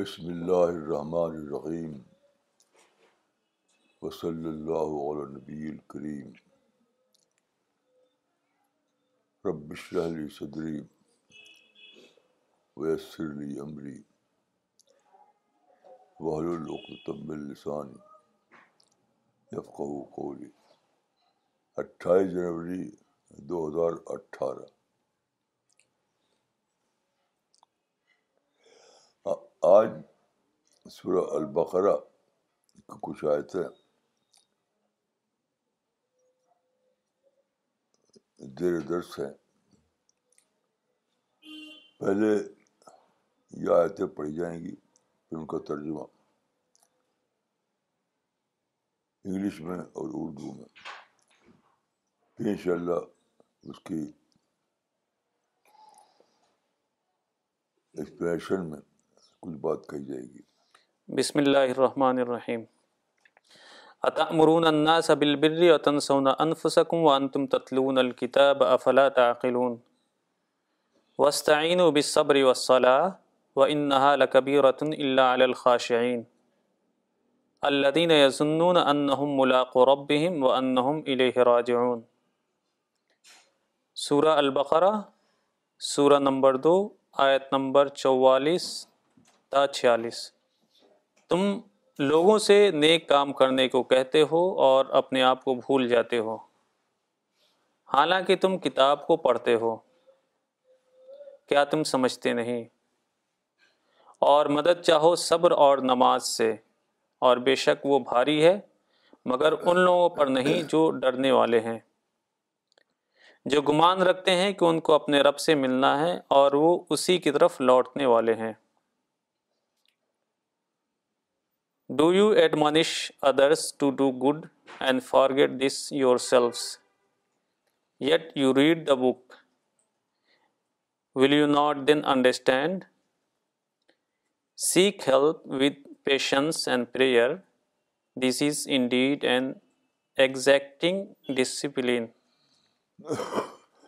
بسم اللہ الرحمٰن الرحیم وصلی اللہ علی نبی الکریم رب علی صدری ویسر علی عمری من لسانی تب قولی اٹھائیس جنوری دو ہزار اٹھارہ آج صراء البقرا کچھ آیتیں زیر درس ہیں پہلے یہ آیتیں پڑھی جائیں گی پھر ان کا ترجمہ انگلش میں اور اردو میں پھر ان شاء اللہ اس کی ایکسپلینیشن میں کچھ بات کہی جائے گی بسم اللہ الرحمن الرحیم اتأمرون الناس بالبر وتنسون انفسكم وانتم تتلون الكتاب افلا تعقلون واستعینوا بالصبر والصلاة وانها لكبيرة الا على الخاشعين الذين يظنون انهم ملاقو ربهم وانهم اليه راجعون سورہ البقرہ سورہ نمبر دو آیت نمبر چوالیس تا چھیالیس تم لوگوں سے نیک کام کرنے کو کہتے ہو اور اپنے آپ کو بھول جاتے ہو حالانکہ تم کتاب کو پڑھتے ہو کیا تم سمجھتے نہیں اور مدد چاہو صبر اور نماز سے اور بے شک وہ بھاری ہے مگر ان لوگوں پر نہیں جو ڈرنے والے ہیں جو گمان رکھتے ہیں کہ ان کو اپنے رب سے ملنا ہے اور وہ اسی کی طرف لوٹنے والے ہیں Do you admonish others to do good and forget this yourselves? Yet you read the book. Will you not then understand? Seek help with patience and prayer. This is indeed an exacting discipline,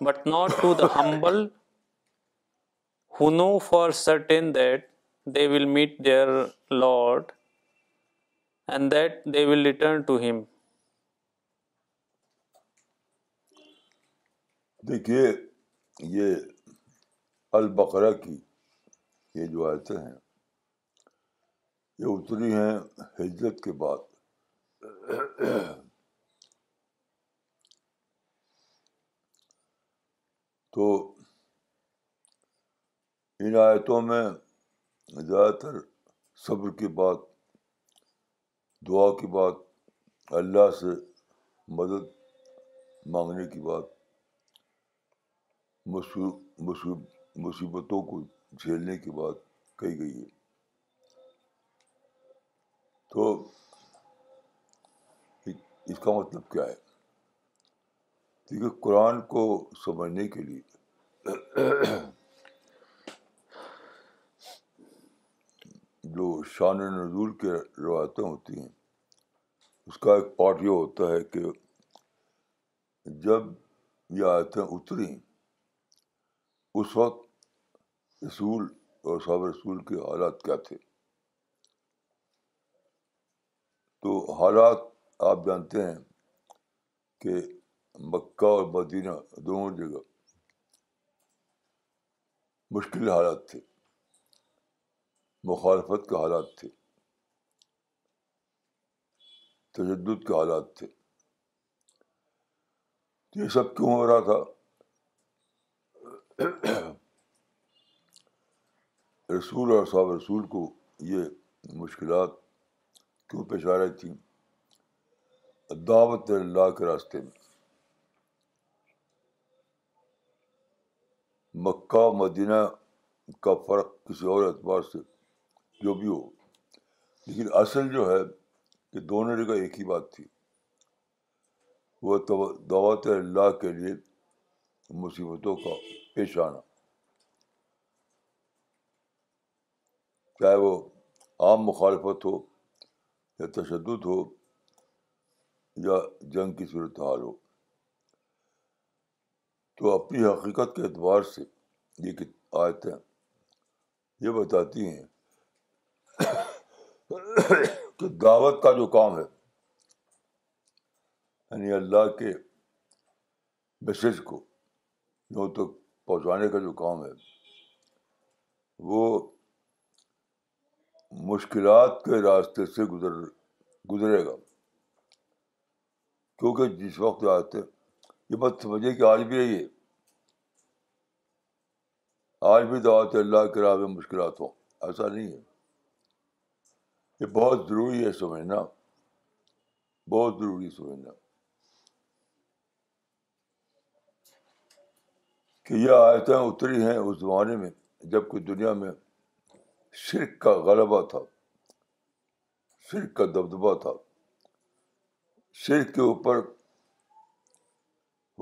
but not to the humble, who know for certain that they will meet their Lord and that they will return to him دیکھیے یہ البقرا کی یہ جو آیتیں ہیں یہ اتری ہیں ہجرت کے بعد تو ان آیتوں میں زیادہ تر صبر کی بات دعا کی بات اللہ سے مدد مانگنے کی بات مصیبتوں کو جھیلنے کی بات کہی گئی ہے تو اس کا مطلب کیا ہے کیونکہ قرآن کو سمجھنے کے لیے جو شان نزول کے روایتیں ہوتی ہیں اس کا ایک پارٹ یہ ہوتا ہے کہ جب یہ آیتیں اتری اس وقت رسول اور صحابہ رسول کے حالات کیا تھے تو حالات آپ جانتے ہیں کہ مکہ اور مدینہ دونوں جگہ مشکل حالات تھے مخالفت کے حالات تھے تشدد کے حالات تھے یہ سب کیوں ہو رہا تھا رسول اور صاحب رسول کو یہ مشکلات کیوں پیش آ رہی تھیں دعوت اللہ کے راستے میں مکہ مدینہ کا فرق کسی اور اعتبار سے جو بھی ہو لیکن اصل جو ہے کہ دونوں جگہ ایک ہی بات تھی وہ تو اللہ کے لیے مصیبتوں کا پیش آنا چاہے وہ عام مخالفت ہو یا تشدد ہو یا جنگ کی صورت حال ہو تو اپنی حقیقت کے اعتبار سے یہ آیتیں یہ بتاتی ہیں کہ دعوت کا جو کام ہے یعنی اللہ کے میسیج کو لوگوں تک پہنچانے کا جو کام ہے وہ مشکلات کے راستے سے گزر گزرے گا کیونکہ جس وقت آتے یہ بات سمجھے کہ آج بھی ہے آج بھی دعوت اللہ کے راہ میں مشکلات ہوں ایسا نہیں ہے یہ بہت ضروری ہے سمجھنا بہت ضروری سمجھنا کہ یہ آیتیں اتری ہیں اس زمانے میں جب کہ دنیا میں شرک کا غلبہ تھا شرک کا دبدبہ تھا شرک کے اوپر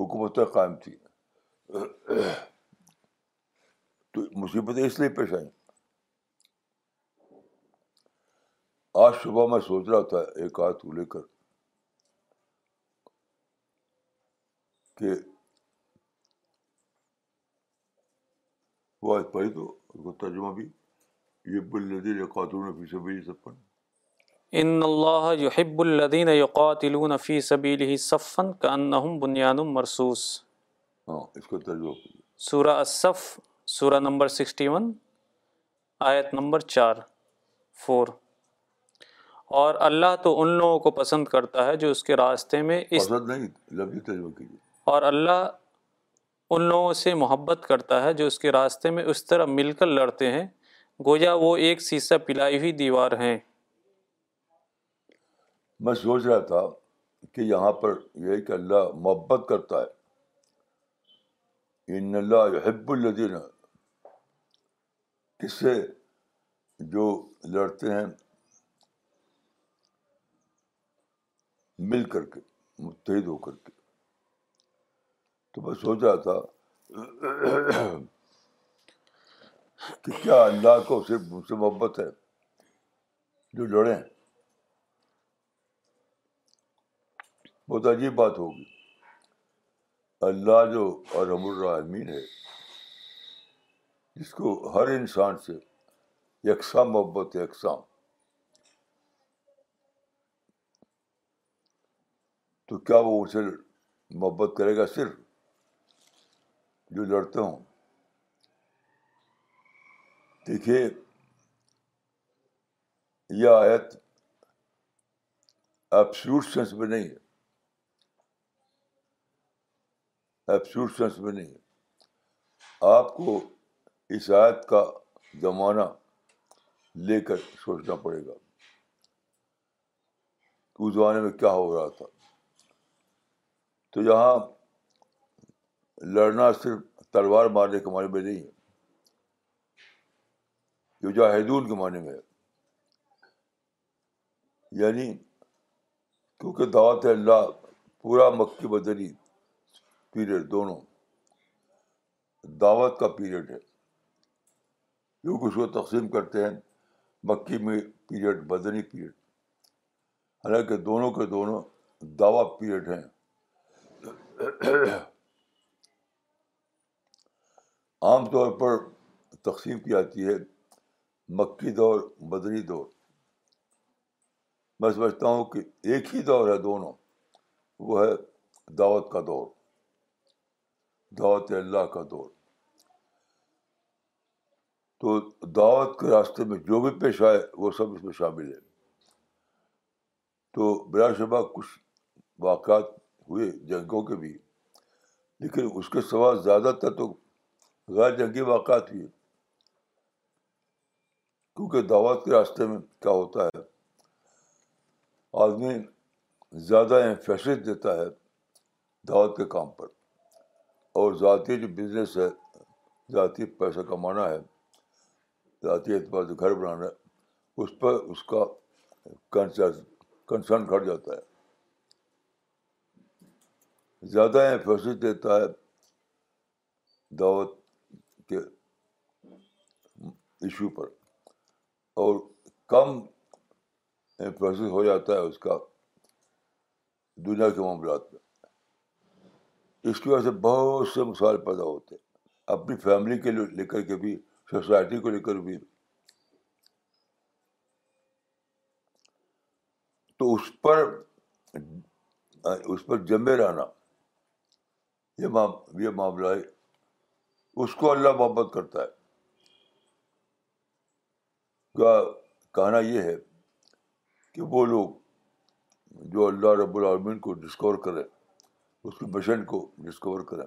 حکومتیں قائم تھیں تو مصیبتیں اس لیے پیش آئیں آج صبح میں سوچ رہا تھا ایک آدھ کو لے کر کہ وہ آج پڑھی تو اس کا ترجمہ بھی یب الدین یقاتلون فی سبیل صفن ان اللہ یحب الدین یقاتلون فی سبیلہ صفن کانہم بنیان مرسوس ہاں اس کا ترجمہ سورہ الصف سورہ نمبر سکسٹی ون آیت نمبر چار فور اور اللہ تو ان لوگوں کو پسند کرتا ہے جو اس کے راستے میں عزت نہیں کیجیے اور اللہ ان لوگوں سے محبت کرتا ہے جو اس کے راستے میں اس طرح مل کر لڑتے ہیں گویا وہ ایک سیسہ پلائی ہوئی دیوار ہیں میں سوچ رہا تھا کہ یہاں پر یہ کہ اللہ محبت کرتا ہے ان اللہ کس سے جو لڑتے ہیں مل کر کے متحد ہو کر کے تو میں سوچ رہا تھا کہ کیا اللہ کو صرف مجھ سے محبت ہے جو لڑیں بہت عجیب بات ہوگی اللہ جو ارحم الرحمین ہے جس کو ہر انسان سے یکساں محبت ہے یکساں تو کیا وہ سے محبت کرے گا صرف جو لڑتے ہوں دیکھیے یہ آیت سینس میں نہیں ہے سینس میں نہیں ہے آپ کو اس آیت کا زمانہ لے کر سوچنا پڑے گا اس زمانے میں کیا ہو رہا تھا تو یہاں لڑنا صرف تلوار مارنے کے معنی میں نہیں ہے جاہدون کے معنی میں ہے یعنی کیونکہ دعوت ہے اللہ پورا مکی بدری پیریڈ دونوں دعوت کا پیریڈ ہے کیونکہ اس کو تقسیم کرتے ہیں مکی میں پیریڈ بدنی پیریڈ حالانکہ دونوں کے دونوں دعوت پیریڈ ہیں عام طور پر تقسیم کی جاتی ہے مکی دور مدری دور میں سمجھتا ہوں کہ ایک ہی دور ہے دونوں وہ ہے دعوت کا دور دعوت اللہ کا دور تو دعوت کے راستے میں جو بھی پیش آئے وہ سب اس میں شامل ہے تو بلا شبہ کچھ واقعات ہوئے جنگوں کے بھی لیکن اس کے سوا زیادہ تر تو غیر جنگی واقعات ہی کیونکہ دعوت کے راستے میں کیا ہوتا ہے آدمی زیادہ انفیشن دیتا ہے دعوت کے کام پر اور ذاتی جو بزنس ہے ذاتی پیسہ کمانا ہے ذاتی اعتبار سے گھر بنانا ہے اس پر اس کا کنسرن گھٹ جاتا ہے زیادہ امفیسس دیتا ہے دعوت کے ایشو پر اور کم امفیسس ہو جاتا ہے اس کا دنیا کے معاملات میں اس کی وجہ سے بہت سے مسائل پیدا ہوتے ہیں اپنی فیملی کے لے کر کے بھی سوسائٹی کو لے کر بھی تو اس پر اس پر جمے رہنا یہ یہ معاملہ ہے اس کو اللہ محبت کرتا ہے کہنا یہ ہے کہ وہ لوگ جو اللہ رب العالمین کو ڈسکور کریں اس کے مشن کو ڈسکور کریں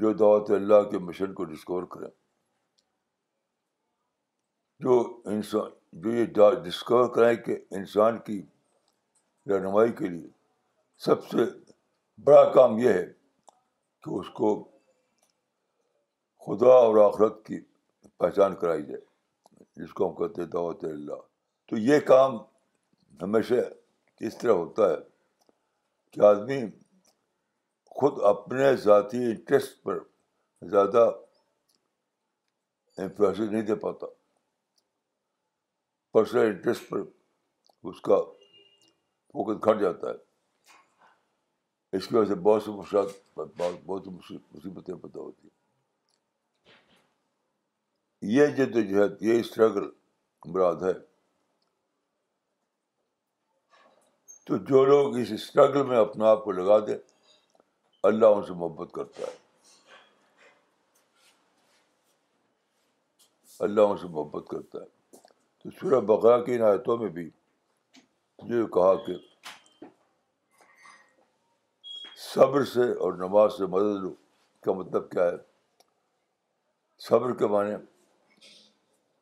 جو دعوت اللہ کے مشن کو ڈسکور کریں جو انسان جو یہ ڈسکور کریں کہ انسان کی رہنمائی کے لیے سب سے بڑا کام یہ ہے کہ اس کو خدا اور آخرت کی پہچان کرائی جائے جس کو ہم کہتے ہیں دعوت اللہ تو یہ کام ہمیشہ اس طرح ہوتا ہے کہ آدمی خود اپنے ذاتی انٹرسٹ پر زیادہ نہیں دے پاتا پرسنل انٹرسٹ پر اس کا فوکس گھٹ جاتا ہے اس کی وجہ سے بہت سی مشکلات بہت سی مصیبتیں پیدا ہوتی ہیں یہ جد و جہد یہ اسٹرگل امراد ہے تو جو لوگ اس اسٹرگل میں اپنا آپ کو لگا دے اللہ ان سے محبت کرتا ہے اللہ ان سے محبت کرتا ہے تو سورہ بقرہ کی آیتوں میں بھی کہا کہ صبر سے اور نماز سے مدد لو کا مطلب کیا ہے صبر کے معنی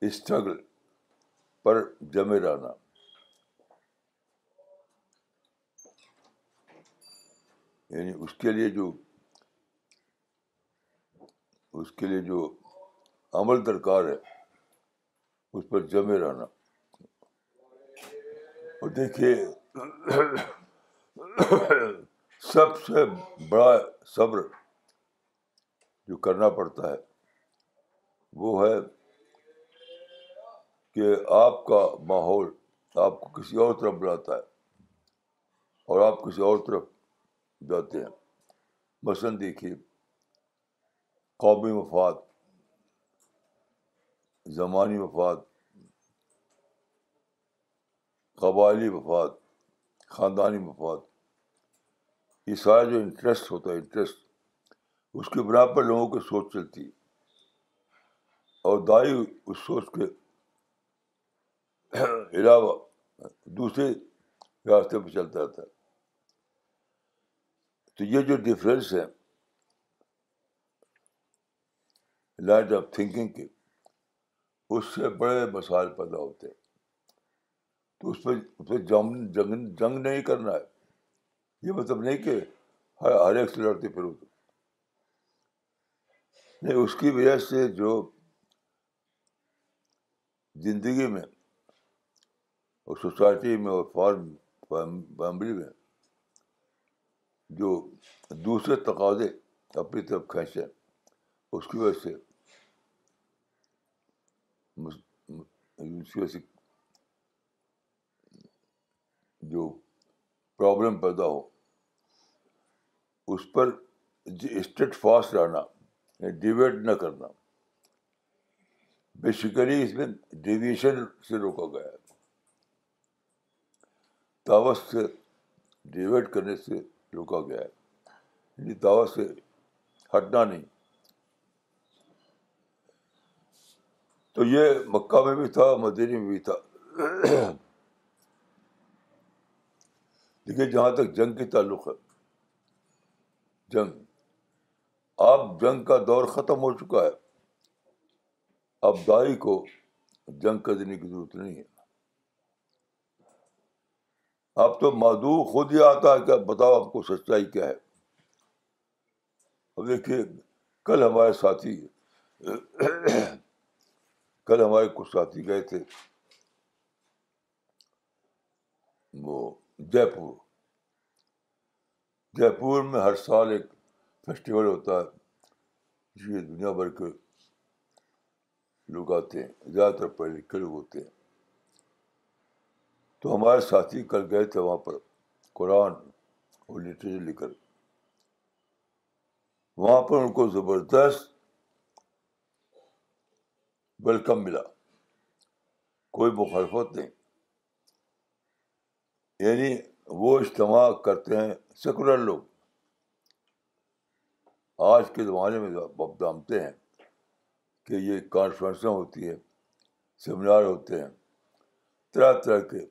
اسٹرگل پر جمے رہنا یعنی اس کے لیے جو اس کے لیے جو عمل درکار ہے اس پر جمے رہنا اور دیکھیے سب سے بڑا صبر جو کرنا پڑتا ہے وہ ہے کہ آپ کا ماحول آپ کو کسی اور طرف بلاتا ہے اور آپ کسی اور طرف جاتے ہیں مثلاً دیکھیے قومی مفاد زمانی مفاد قبائلی مفاد خاندانی مفاد یہ سارا جو انٹرسٹ ہوتا ہے انٹرسٹ اس کے برابر لوگوں کی سوچ چلتی ہے اور دائی اس سوچ کے علاوہ دوسرے راستے پہ چلتا رہتا ہے تو یہ جو ڈفرینس ہے لائٹ آف تھنکنگ کے اس سے بڑے مسائل پیدا ہوتے ہیں تو اس پہ اس پہ جنگ جنگ نہیں کرنا ہے یہ مطلب نہیں کہ ہر ایک سے لڑتے پھرتے نہیں اس کی وجہ سے جو زندگی میں اور سوسائٹی میں اور فارم فیملی میں جو دوسرے تقاضے اپنی طرف کھینچے اس کی وجہ سے جو پرابلم پیدا ہو اس پر اسٹیٹ فاسٹ رہنا ڈیویٹ یعنی نہ کرنا بیسیکلی اس میں ڈیویشن سے روکا گیا ہے ڈیویٹ کرنے سے روکا گیا ہے یعنی ہٹنا نہیں تو یہ مکہ میں بھی تھا مدینہ میں بھی تھا دیکھیے جہاں تک جنگ کے تعلق ہے جنگ اب جنگ کا دور ختم ہو چکا ہے اب دائی کو جنگ کر دینے کی ضرورت نہیں ہے اب تو مادو خود ہی آتا ہے کہ بتاؤ آپ کو سچائی کیا ہے اب دیکھیے کل ہمارے ساتھی کل ہمارے کچھ ساتھی گئے تھے وہ جے پور جے پور میں ہر سال ایک فیسٹیول ہوتا ہے جس میں دنیا بھر کے لوگ آتے ہیں زیادہ تر پڑھے لکھے لوگ ہوتے ہیں تو ہمارے ساتھی کل گئے تھے وہاں پر قرآن اور لٹریچر لے کر وہاں پر ان کو زبردست ویلکم ملا کوئی مخالفت نہیں یعنی وہ اجتماع کرتے ہیں سیکولر لوگ آج کے زمانے میں آپ جانتے ہیں کہ یہ کانفرنسیں ہوتی ہیں سیمینار ہوتے ہیں طرح طرح کے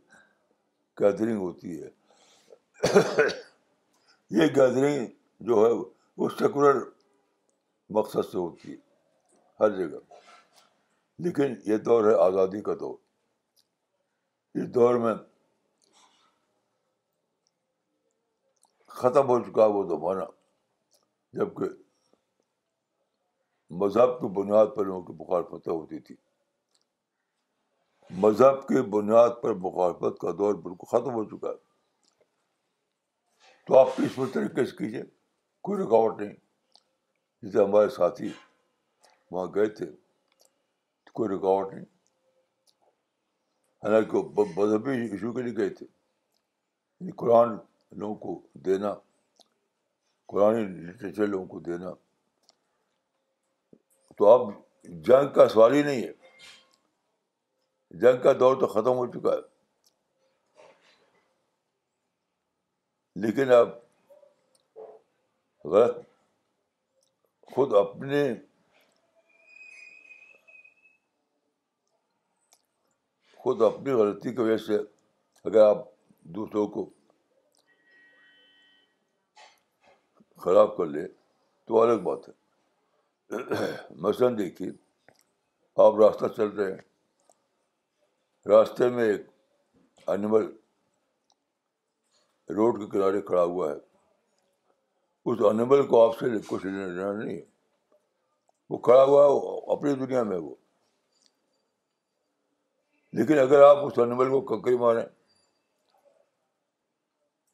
گیدرنگ ہوتی ہے یہ گیدرنگ جو ہے وہ سیکولر مقصد سے ہوتی ہے ہر جگہ لیکن یہ دور ہے آزادی کا دور اس دور میں ختم ہو چکا وہ زمانہ جبکہ مذہب کی بنیاد پر لوگوں کی مخالفتیں ہوتی تھی مذہب کی بنیاد پر مخالفت کا دور بالکل ختم ہو چکا ہے تو آپ کس طریقے سے کیجیے کوئی رکاوٹ نہیں جیسے ہمارے ساتھی وہاں گئے تھے کوئی رکاوٹ نہیں حالانکہ وہ مذہبی ایشو کے لیے گئے تھے یعنی قرآن لوگوں کو دینا قرآن لٹریچر لوگوں کو دینا تو اب جنگ کا سوال ہی نہیں ہے جنگ کا دور تو ختم ہو چکا ہے لیکن اب غلط خود اپنے خود اپنی غلطی کی وجہ سے اگر آپ دوسروں کو خراب کر لے تو الگ بات ہے مثلاً دیکھیے آپ راستہ چل رہے ہیں راستے میں ایک انیمل روڈ کے کنارے کھڑا ہوا ہے اس انیمل کو آپ سے کچھ لینا نہیں ہے وہ کھڑا ہوا ہے اپنی دنیا میں وہ لیکن اگر آپ اس انیمل کو ککڑی ماریں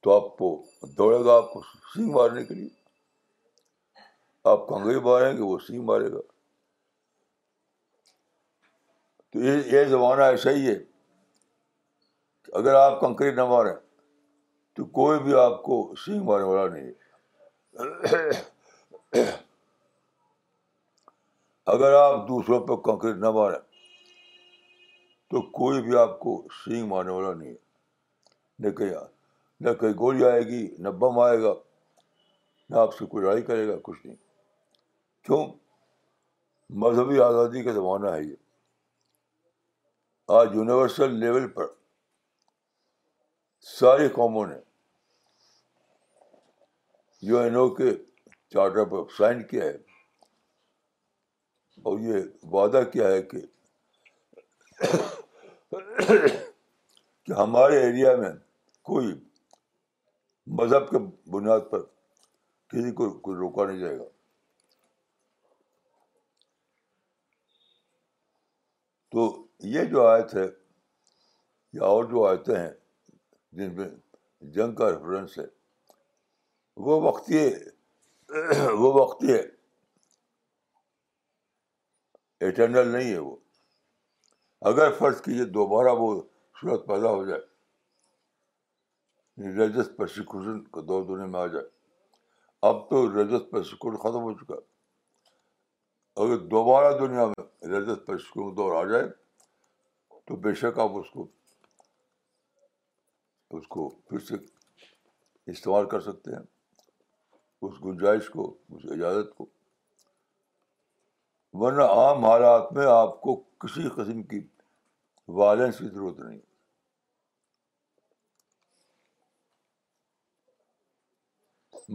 تو آپ کو دوڑے گا آپ کو سینگ مارنے کے لیے آپ کنگے ماریں گے وہ سی مارے گا تو یہ زمانہ ایسا ہی ہے اگر آپ کنکری نہ ماریں تو کوئی بھی آپ کو سینگ مارنے والا نہیں ہے اگر آپ دوسروں پہ کنکریٹ نہ ماریں تو کوئی بھی آپ کو سینگ مارنے والا نہیں ہے نہ کہیں نہ کہیں گولی آئے گی نہ بم آئے گا نہ آپ سے کوئی لڑائی کرے گا کچھ نہیں کیوں مذہبی آزادی کا زمانہ ہے یہ آج یونیورسل لیول پر ساری قوموں نے یو این او کے چارٹر پر سائن کیا ہے اور یہ وعدہ کیا ہے کہ ہمارے ایریا میں کوئی مذہب کے بنیاد پر کسی کو روکا نہیں جائے گا تو یہ جو آیت ہے یا اور جو آیتیں ہیں جن میں جنگ کا ریفرنس ہے وہ وقت یہ وہ وقت یہ نہیں ہے وہ اگر فرض کیجیے دوبارہ وہ صورت پیدا ہو جائے رجس پرسیکوشن کا دور دنیا میں آ جائے اب تو رجس پرسیکوشن ختم ہو چکا اگر دوبارہ دنیا میں دور آ جائے تو بے شک آپ اس کو اس کو پھر سے استعمال کر سکتے ہیں اس گنجائش کو اس اجازت کو ورنہ عام حالات میں آپ کو کسی قسم کی وائلنس کی ضرورت نہیں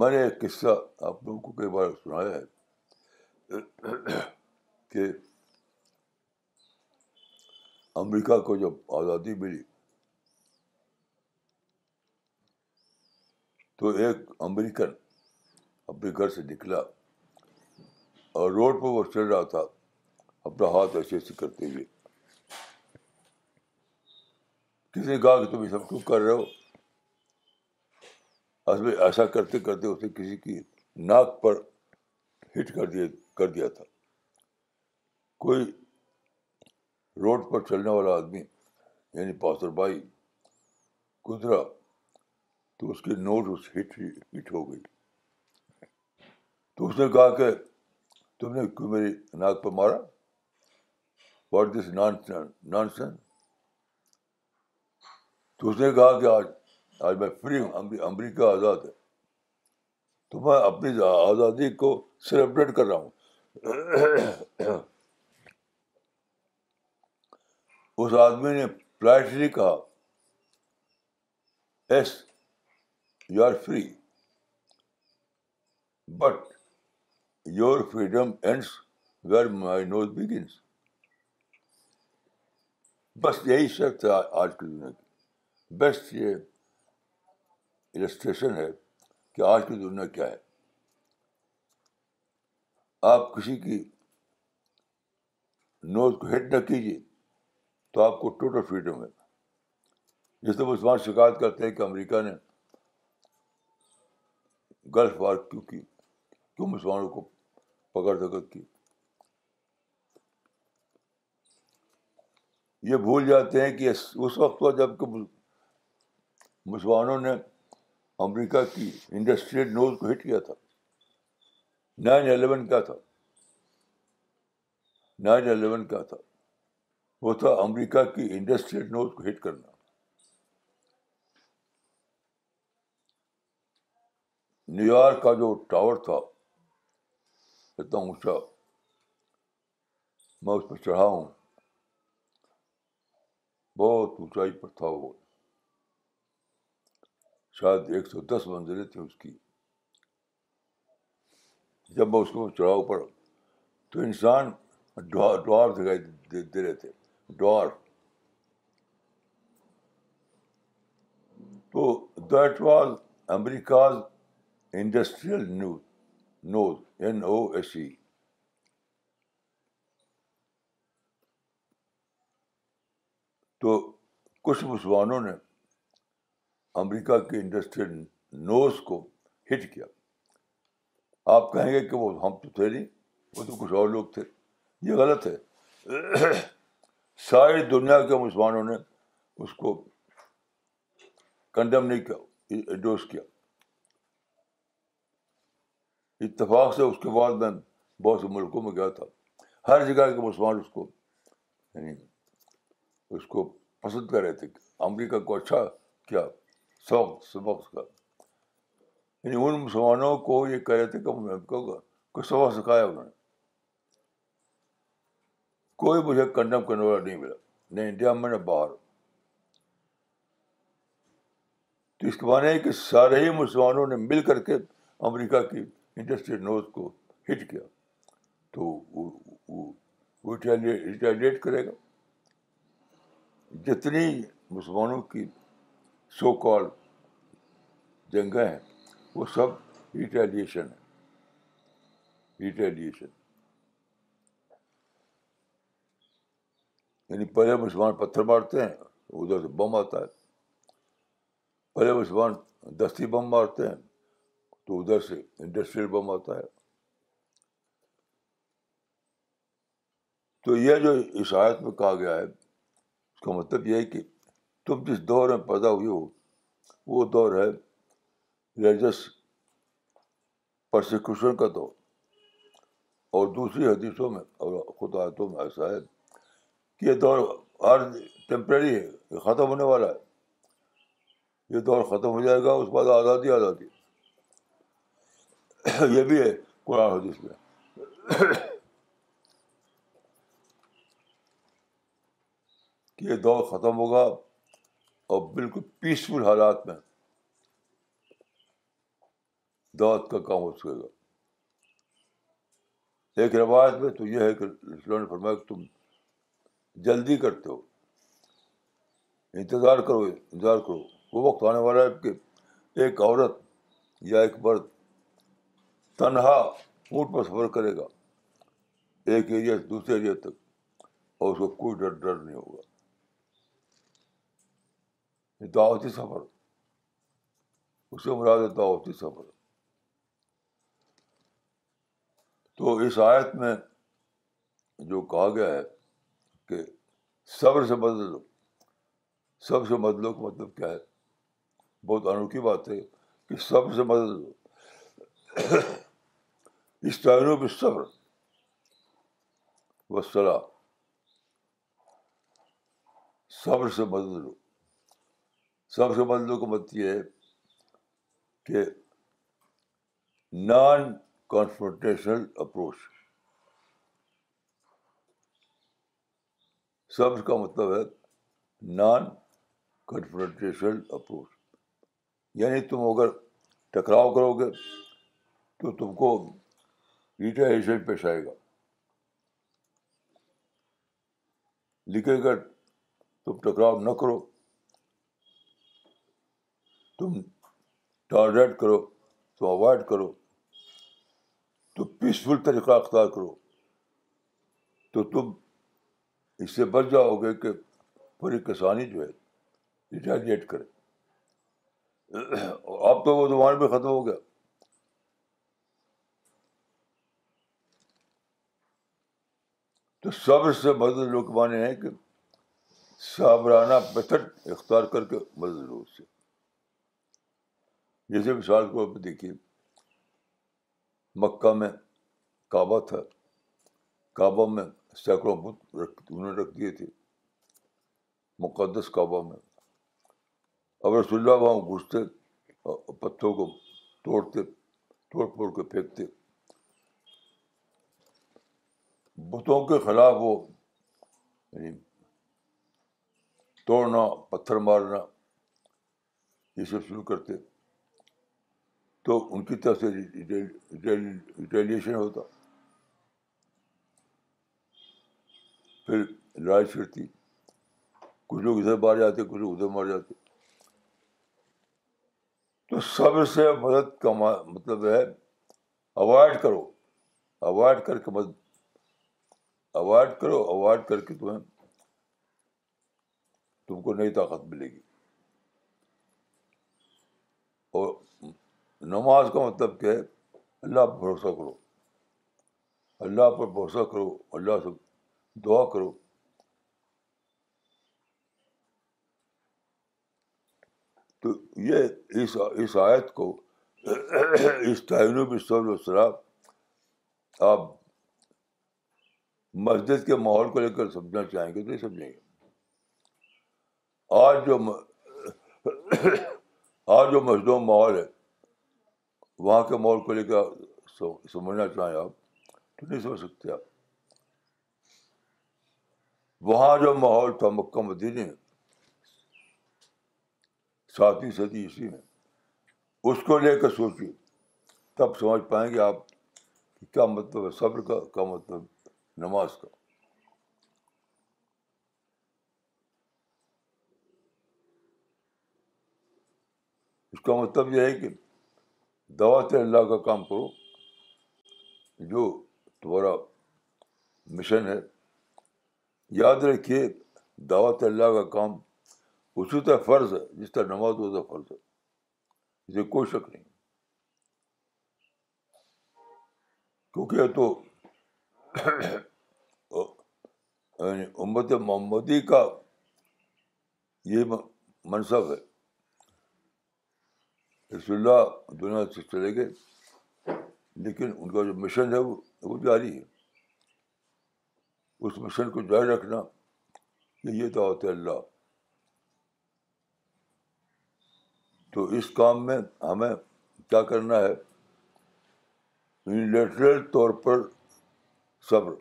میں نے ایک قصہ آپ لوگوں کو کئی بار سنایا ہے کہ امریکہ کو جب آزادی ملی تو ایک امریکن اپنے گھر سے نکلا اور روڈ پہ وہ چل رہا تھا اپنا ہاتھ ایسے ایسے کرتے ہوئے کسی نے کہا کہ تم یہ سب کیوں کر رہے ہو اب ایسا کرتے کرتے اسے کسی کی ناک پر ہٹ کر دیے کر دیا تھا کوئی روڈ پر چلنے والا آدمی یعنی پاسر بھائی گزرا تو اس کی نوٹ اس ہٹ ہٹ ہو گئی تو اس نے کہا کہ تم نے کیوں میری ناک پہ مارا what this non nonsense تو اس نے کہا کہ آج آج میں فری ہوں امریکہ آزاد ہے تو میں اپنی آزادی کو سیلیبریٹ کر رہا ہوں اس آدمی نے پلائٹلی کہا yes you are free but your freedom ends where my nose begins بس یہی شرط ہے آج کی دنیا کی بیسٹ یہ السٹریشن ہے کہ آج کی دنیا کیا ہے آپ کسی کی نوز کو ہٹ نہ کیجیے تو آپ کو ٹوٹل فریڈم ہے جیسے مسلمان شکایت کرتے ہیں کہ امریکہ نے گلف وار کیوں کی کیوں مسلمانوں کو پکڑ دکڑ کی یہ بھول جاتے ہیں کہ اس وقت ہوا جب کہ مسلمانوں نے امریکہ کی انڈسٹریل نوز کو ہٹ کیا تھا نائن الیون کیا تھا نائن الیون کیا تھا وہ تھا امریکہ کی انڈسٹریل نوٹ کو ہٹ کرنا نیو یارک کا جو ٹاور تھا اتنا اونچا میں اس پہ چڑھا ہوں بہت اونچائی پر تھا وہ شاید ایک سو دس منزلیں تھیں اس کی جب میں اس کو چڑھاؤ اوپر تو انسان ڈوار دکھائی دے رہے تھے ڈوار تو that was America's industrial news nose N O S E تو کچھ مسلمانوں نے امریکہ کے انڈسٹریل نوز کو ہٹ کیا آپ کہیں گے کہ وہ ہم تو تھے نہیں وہ تو کچھ اور لوگ تھے یہ غلط ہے ساری دنیا کے مسلمانوں نے اس کو کنڈم نہیں کیا ایڈوس کیا اتفاق سے اس کے بعد میں بہت سے ملکوں میں گیا تھا ہر جگہ کے مسلمان اس کو یعنی اس کو پسند کر رہے تھے امریکہ کو اچھا کیا سبق سبق کا یعنی ان مسلمانوں کو یہ کہہ رہے تھے سکھایا انہوں نے کوئی مجھے کنڈم کرنے والا نہیں ملا نہ انڈیا میں نہ باہر تو اس کے معنی ہے کہ سارے ہی مسلمانوں نے مل کر کے امریکہ کی انڈسٹریل نوز کو ہٹ کیا تو وہ ریٹیلیٹ کرے گا جتنی مسلمانوں کی سو کال جنگیں ہیں وہ سب ریٹیلیشن ہے ریٹیلیشن یعنی پہلے مسلمان پتھر مارتے ہیں ادھر سے بم آتا ہے پہلے مسلمان دستی بم مارتے ہیں تو ادھر سے انڈسٹریل بم آتا ہے تو یہ جو عشایت میں کہا گیا ہے اس کا مطلب یہ ہے کہ تم جس دور میں پیدا ہوئی ہو وہ دور ہے ریلیجس پرسیکوشن کا دور اور دوسری حدیثوں میں اور خود آیتوں میں ایسا ہے کہ یہ دور ہر ٹیمپریری ہے یہ ختم ہونے والا ہے یہ دور ختم ہو جائے گا اس کے بعد آزادی آزادی یہ بھی ہے قرآن حدیث میں کہ یہ دور ختم ہوگا اور بالکل پیسفل حالات میں دعوت کا کام ہو سکے گا ایک روایت میں تو یہ ہے کہ نے فرمایا کہ تم جلدی کرتے ہو انتظار کرو انتظار کرو وہ وقت آنے والا ہے کہ ایک عورت یا ایک مرد تنہا اونٹ پر سفر کرے گا ایک ایریا سے دوسرے ایریا تک اور اس کو کوئی ڈر ڈر نہیں ہوگا دعوتی سفر اس سے مراد دعوتی سفر تو اس آیت میں جو کہا گیا ہے کہ صبر سے بدل لو سب سے بدلو کا مطلب کیا ہے بہت انوکھی بات ہے کہ صبر سے مدد لو اس ٹائم میں صبر و صبر سے بدل لو سب سے بدلو کا مت مطلب یہ ہے کہ نان کانفرنٹیشنل اپروچ سبز کا مطلب ہے نان کنفرنٹیشنل اپروچ یعنی تم اگر ٹکراؤ کرو گے تو تم کو ریٹرشن پیش آئے گا لیکن اگر تم ٹکراؤ نہ کرو تم ٹرانزیکٹ کرو تو اوائڈ کرو تو پیسفل طریقہ اختیار کرو تو تم اس سے بچ جاؤ گے کہ پوری کسانی جو ہے کرے اب تو وہ زبان بھی ختم ہو گیا تو صبر سے مدد لوگ مانے ہیں کہ صابرانہ پکٹ اختیار کر کے مدد لوگ سے جیسے مثال دیکھیے مکہ میں کعبہ تھا کعبہ میں سینکڑوں بت رکھ انہوں نے رکھ دیے تھے مقدس کعبہ میں اب رسول اللہ وہاں گھستے پتھروں کو توڑتے توڑ پھوڑ کے پھینکتے بتوں کے خلاف وہ یعنی توڑنا پتھر مارنا یہ سب شروع کرتے تو ان کی طرف سے ریٹیلیشن ہوتا پھر لڑائی چھڑتی کچھ لوگ ادھر مار جاتے کچھ لوگ ادھر مار جاتے تو سب سے مدد کا مطلب ہے اوائڈ کرو اوائڈ کر کے مدد اوائڈ کرو اوائڈ کر کے تمہیں تم کو نئی طاقت ملے گی اور نماز کا مطلب کہ اللہ پر بھروسہ کرو اللہ پر بھروسہ کرو اللہ سے دعا کرو تو یہ اس آیت کو اس صلی السلام آپ مسجد کے ماحول کو لے کر سمجھنا چاہیں گے تو سمجھیں گے آج جو آج جو مسجدوں ماحول ہے وہاں کے ماحول کو لے کر سمجھنا چاہیں آپ تو نہیں سمجھ سکتے آپ وہاں جو ماحول تھا مکہ نے ساتویں صدی عیسوی میں اس کو لے کر سوچیے تب سمجھ پائیں گے آپ کہ کیا مطلب ہے صبر کا کیا مطلب نماز کا اس کا مطلب یہ ہے کہ دعوت اللہ کا کام کرو جو تمہارا مشن ہے یاد رکھیے دعوت اللہ کا کام اسی طرح فرض ہے جس طرح نماز ہوتا فرض ہے اسے کوئی شک نہیں کیونکہ یہ تو یعنی امت محمدی کا یہ منصب ہے رسول اللہ دنیا سے چلے گئے لیکن ان کا جو مشن ہے وہ وہ جاری ہے اس مشن کو جاری رکھنا کہ یہ دعوت ہے اللہ تو اس کام میں ہمیں کیا کرنا ہے طور پر صبر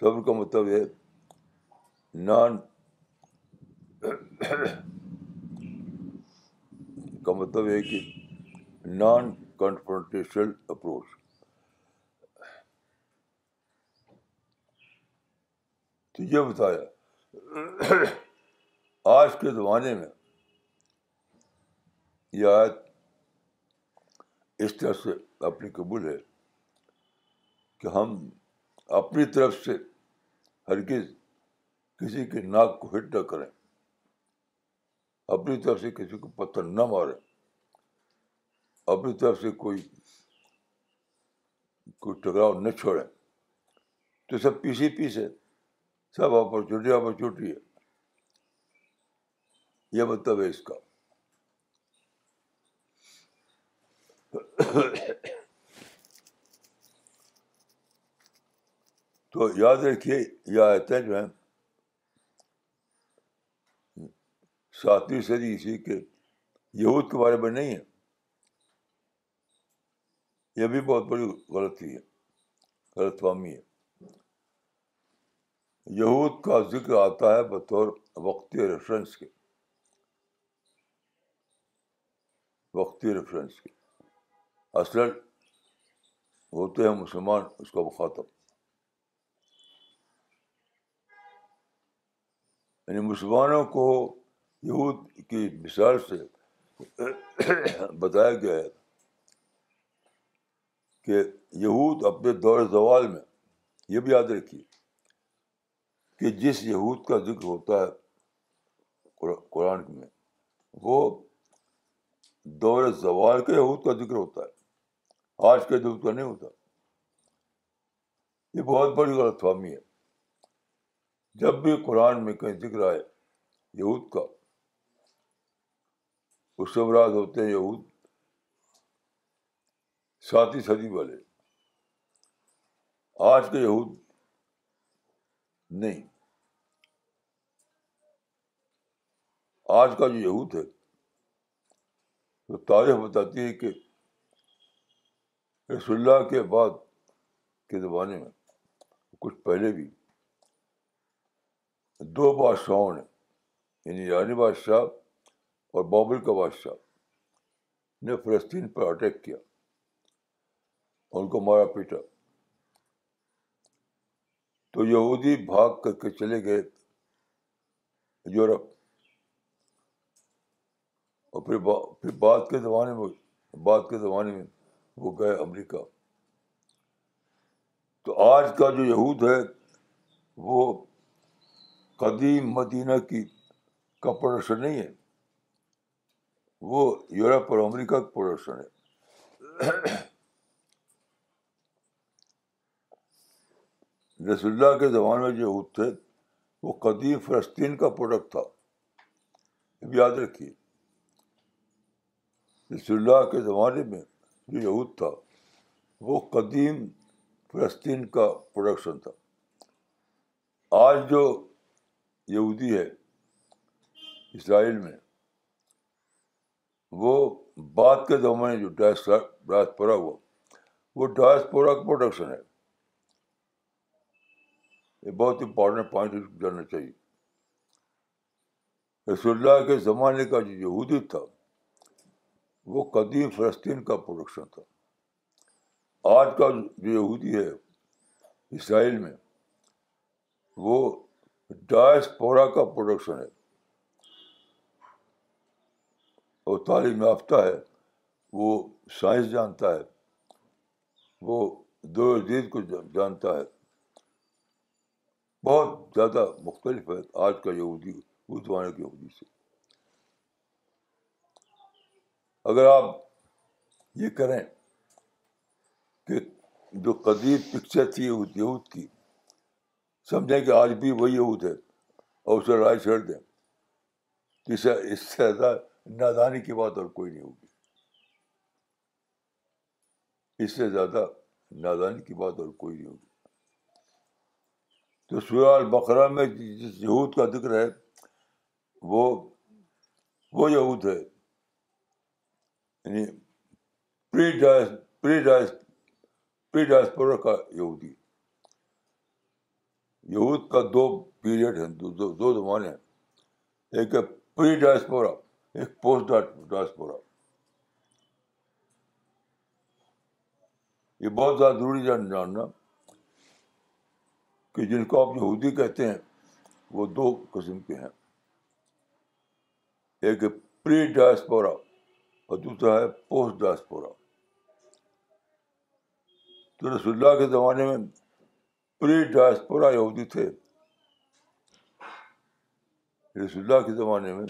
صبر کا مطلب ہے نان کا مطلب ہے کہ نان کنفرنٹیشل اپروچ تو یہ بتایا آج کے زمانے میں یہ آیت اس طرح سے اپنی قبول ہے کہ ہم اپنی طرف سے ہر کسی کے ناک کو ہٹ نہ کریں اپنی طرف سے کسی کو پتھر نہ مارے اپنی طرف سے کوئی کوئی ٹکراؤ نہ چھوڑے تو سب پی سی پی سب اپرچونیٹی اپرچونیٹی ہے یہ مطلب ہے اس کا تو یاد رکھیے یہ آیتیں جو ہیں ساتویں صدی عیسوی کے یہود کے بارے میں نہیں ہے یہ بھی بہت بڑی غلطی ہے غلط فہمی ہے یہود کا ذکر آتا ہے بطور وقتی ریفرنس کے وقتی ریفرنس کے اصل ہوتے ہیں مسلمان اس کو مخاطب یعنی مسلمانوں کو یہود کی مثال سے بتایا گیا ہے کہ یہود اپنے دور زوال میں یہ بھی یاد رکھیے کہ جس یہود کا ذکر ہوتا ہے قرآن میں وہ دور زوال کے یہود کا ذکر ہوتا ہے آج کے یہود کا نہیں ہوتا یہ بہت بڑی غلط فہمی ہے جب بھی قرآن میں کہیں ذکر آئے یہود کا اس سے مراد ہوتے ہیں یہود ساتویں صدی والے آج کے یہود نہیں آج کا جو یہود ہے تو تاریخ بتاتی ہے کہ رسول اللہ کے بعد کے زمانے میں کچھ پہلے بھی دو بادشاہوں نے یعنی ایرانی بادشاہ اور بابل کا بادشاہ نے فلسطین پر اٹیک کیا ان کو مارا پیٹا تو یہودی بھاگ کر کے چلے گئے یورپ اور پھر پھر بعد کے زمانے میں بعد کے زمانے میں وہ گئے امریکہ تو آج کا جو یہود ہے وہ قدیم مدینہ کی کپڑ نہیں ہے وہ یورپ اور امریکہ کا پروڈکشن ہے رسول اللہ کے زمانے میں جو یہود تھے وہ قدیم فلسطین کا پروڈکٹ تھا اب یاد رکھیے رسول اللہ کے زمانے میں جو یہود تھا وہ قدیم فلسطین کا پروڈکشن تھا آج جو یہودی ہے اسرائیل میں وہ بعد کے زمانے جو ڈائس ڈائس پورا ہوا وہ ڈاسپورا کا پروڈکشن ہے یہ بہت امپورٹنٹ پوائنٹ جاننا چاہیے رسول اللہ کے زمانے کا جو یہودی تھا وہ قدیم فلسطین کا پروڈکشن تھا آج کا جو یہودی ہے اسرائیل میں وہ ڈائس پورا کا پروڈکشن ہے اور تعلیم یافتہ ہے وہ سائنس جانتا ہے وہ دور جدید کو جانتا ہے بہت زیادہ مختلف ہے آج کا یہودی اس زمانے کے یہودی سے اگر آپ یہ کریں کہ جو قدیم پکچر تھی یہود کی سمجھیں کہ آج بھی وہی یہود ہے اور اسے رائے چھیڑ دیں اس سے زیادہ نادانی کی بات اور کوئی نہیں ہوگی اس سے زیادہ نادانی کی بات اور کوئی نہیں ہوگی تو سورہ البقرہ میں جس یہود کا ذکر ہے وہ وہ یہود ہے یعنی کا یہودی یہود کا دو پیریڈ ہیں دو دو, زمانے ہیں ایک ہے پری ایک پوسٹا ڈاسپورا یہ بہت زیادہ ضروری جاننا کہ جن کو آپ یہودی کہتے ہیں وہ دو قسم کے ہیں ایک پری ڈاسپورا اور دوسرا ہے پوسٹ ڈاسپورا تو رسول اللہ کے زمانے میں پری یہودی تھے رسول اللہ کے زمانے میں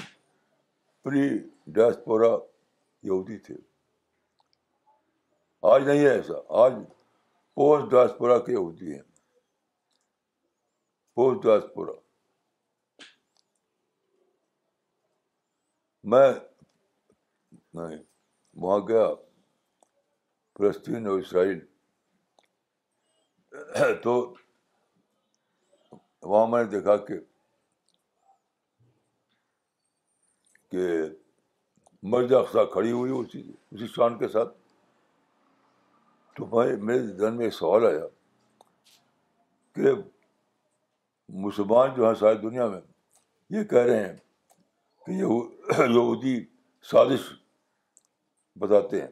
یہودی تھے آج نہیں ہے ایسا آج پوسٹ ڈاسپورا کے یہودی ہیں میں وہاں گیا فلسطین اور اسرائیل تو وہاں میں نے دیکھا کہ کہ مردا افسہ کھڑی ہوئی اسی اسی شان کے ساتھ تو میرے ذہن میں ایک سوال آیا کہ مسلمان جو ہیں ساری دنیا میں یہ کہہ رہے ہیں کہ یہودی سازش بتاتے ہیں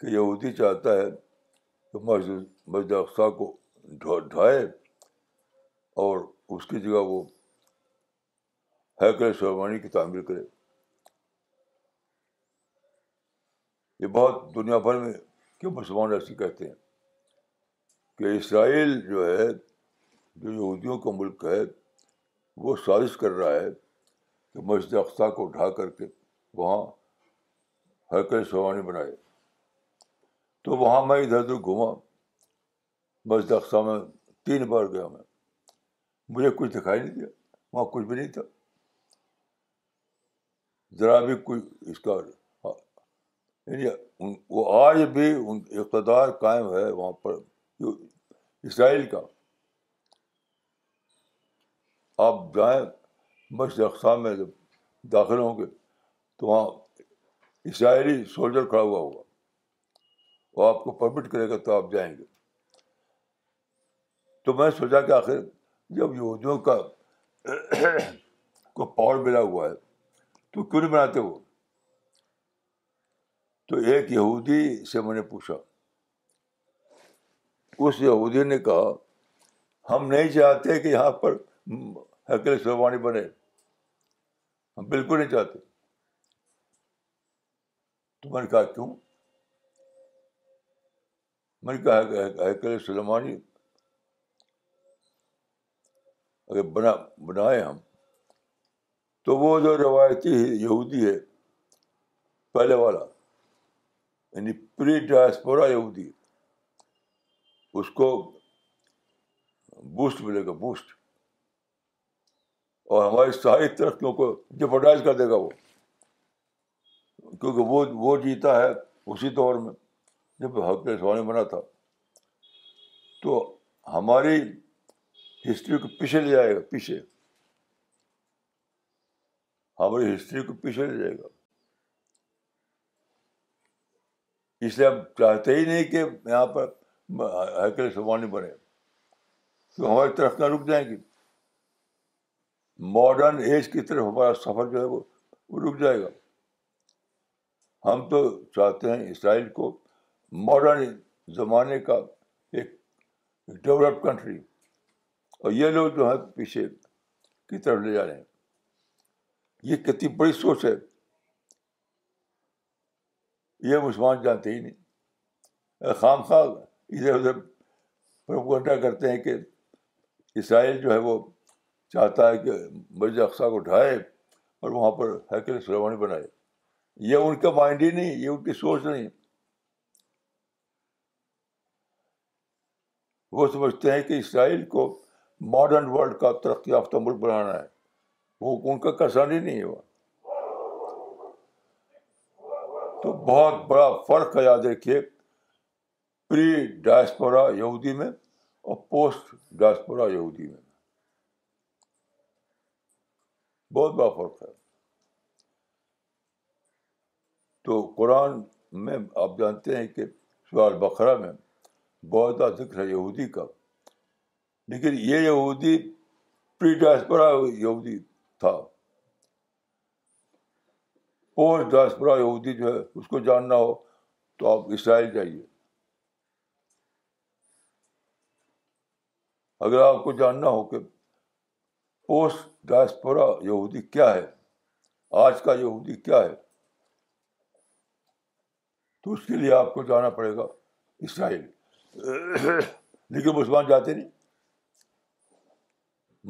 کہ یہودی چاہتا ہے کہ مسجد مسجد اقسا کو ڈھائے اور اس کی جگہ وہ ہیکل سلیمانی کی تعمیر کرے یہ بہت دنیا بھر میں کیوں مسلمان ایسی کہتے ہیں کہ اسرائیل جو ہے جو یہودیوں کا ملک ہے وہ سازش کر رہا ہے کہ مسجد کو اٹھا کر کے وہاں ہیکل سلیمانی بنائے تو وہاں میں ادھر ادھر گھوما مسجد اختہ میں تین بار گیا میں مجھے کچھ دکھائی نہیں دیا وہاں کچھ بھی نہیں تھا ذرا بھی کوئی اس کا ہاں۔ یعنی وہ آج بھی ان اقتدار قائم ہے وہاں پر اسرائیل کا آپ جائیں اقسام میں جب داخل ہوں گے تو وہاں اسرائیلی سولجر کھڑا ہوا ہوا وہ آپ کو پرمٹ کرے گا تو آپ جائیں گے تو میں سوچا کہ آخر جب یہودیوں کا کو پاور ملا ہوا ہے تو کیوں نہیں بناتے وہ تو ایک یہودی سے میں نے پوچھا اس یہودی نے کہا ہم نہیں چاہتے کہ یہاں پر حکل سلوانی بنے ہم بالکل نہیں چاہتے تو میں نے کہا کیوں میں نے کہا حکل سلمانی اگر بنا بنائے ہم تو وہ جو روایتی یہودی ہے پہلے والا یعنی پری ڈاسپورا یہودی اس کو بوسٹ ملے گا بوسٹ اور ہماری ساری ترقیوں کو ڈپوٹائز کر دے گا وہ کیونکہ وہ وہ جیتا ہے اسی دور میں جب حق حقوق بنا تھا تو ہماری ہسٹری کو پیچھے لے جائے گا پیچھے ہماری ہسٹری کو پیچھے لے جائے گا اس لیے ہم چاہتے ہی نہیں کہ یہاں پر ہیکل سوانی بنے تو ہماری طرف نہ رک جائیں گی ماڈرن ایج کی طرف ہمارا سفر جو ہے وہ رک جائے گا ہم تو چاہتے ہیں اسرائیل کو ماڈرن زمانے کا ایک ڈیولپڈ کنٹری اور یہ لوگ جو ہیں پیچھے کی طرف لے جا رہے ہیں یہ کتنی بڑی سوچ ہے یہ مسلمان جانتے ہی نہیں خام خواہ ادھر ادھر کرتے ہیں کہ اسرائیل جو ہے وہ چاہتا ہے کہ مرض کو اٹھائے اور وہاں پر حیکل سلوانی بنائے یہ ان کا مائنڈ ہی نہیں یہ ان کی سوچ نہیں وہ سمجھتے ہیں کہ اسرائیل کو ماڈرن ورلڈ کا ترقی یافتہ ملک بنانا ہے ان کا ہی نہیں ہوا تو بہت بڑا فرق ہے یاد رکھیے پری ڈائسپورا یہودی میں اور پوسٹ ڈائسپورا یہودی میں بہت بڑا فرق ہے تو قرآن میں آپ جانتے ہیں کہ سوال بقرہ میں بہت زیادہ ذکر ہے یہودی کا لیکن یہ یہودی پری ڈائسپورا یہودی تھا اور ڈاسپورا یہودی جو ہے اس کو جاننا ہو تو آپ اسرائیل جائیے اگر آپ کو جاننا ہو کہ پوسٹ ڈاسپورا یہودی کیا ہے آج کا یہودی کیا ہے تو اس کے لیے آپ کو جانا پڑے گا اسرائیل لیکن مسلمان جاتے نہیں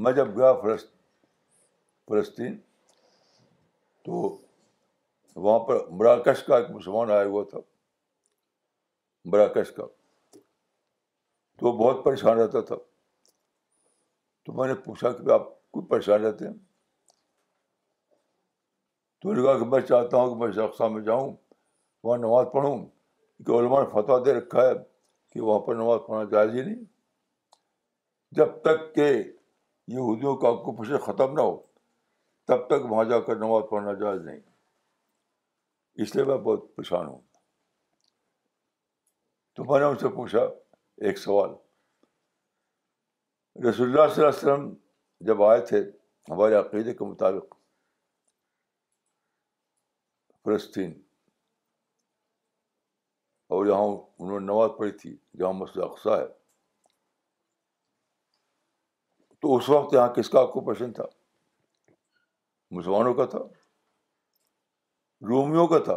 میں جب گیا فلسط فلسطین تو وہاں پر مراکش کا ایک مسلمان آیا ہوا تھا مراکش کا تو بہت پریشان رہتا تھا تو میں نے پوچھا کہ آپ کو پریشان رہتے ہیں تو لگا کہ میں چاہتا ہوں کہ میں شخصہ میں جاؤں وہاں نماز پڑھوں کہ علماء نے فتویٰ دے رکھا ہے کہ وہاں پر نماز پڑھنا جائز ہی نہیں جب تک کہ یہودیوں کا آکوپیشن ختم نہ ہو تب تک وہاں جا کر نماز پڑھنا جائز نہیں اس لیے میں بہت پریشان ہوں تو میں نے ان سے پوچھا ایک سوال رسول اللہ اللہ صلی علیہ وسلم جب آئے تھے ہمارے عقیدے کے مطابق فلسطین اور جہاں انہوں نے نماز پڑھی تھی جہاں مسجد اقسا ہے تو اس وقت یہاں کس کا آکوپیشن تھا مسلمانوں کا تھا رومیوں کا تھا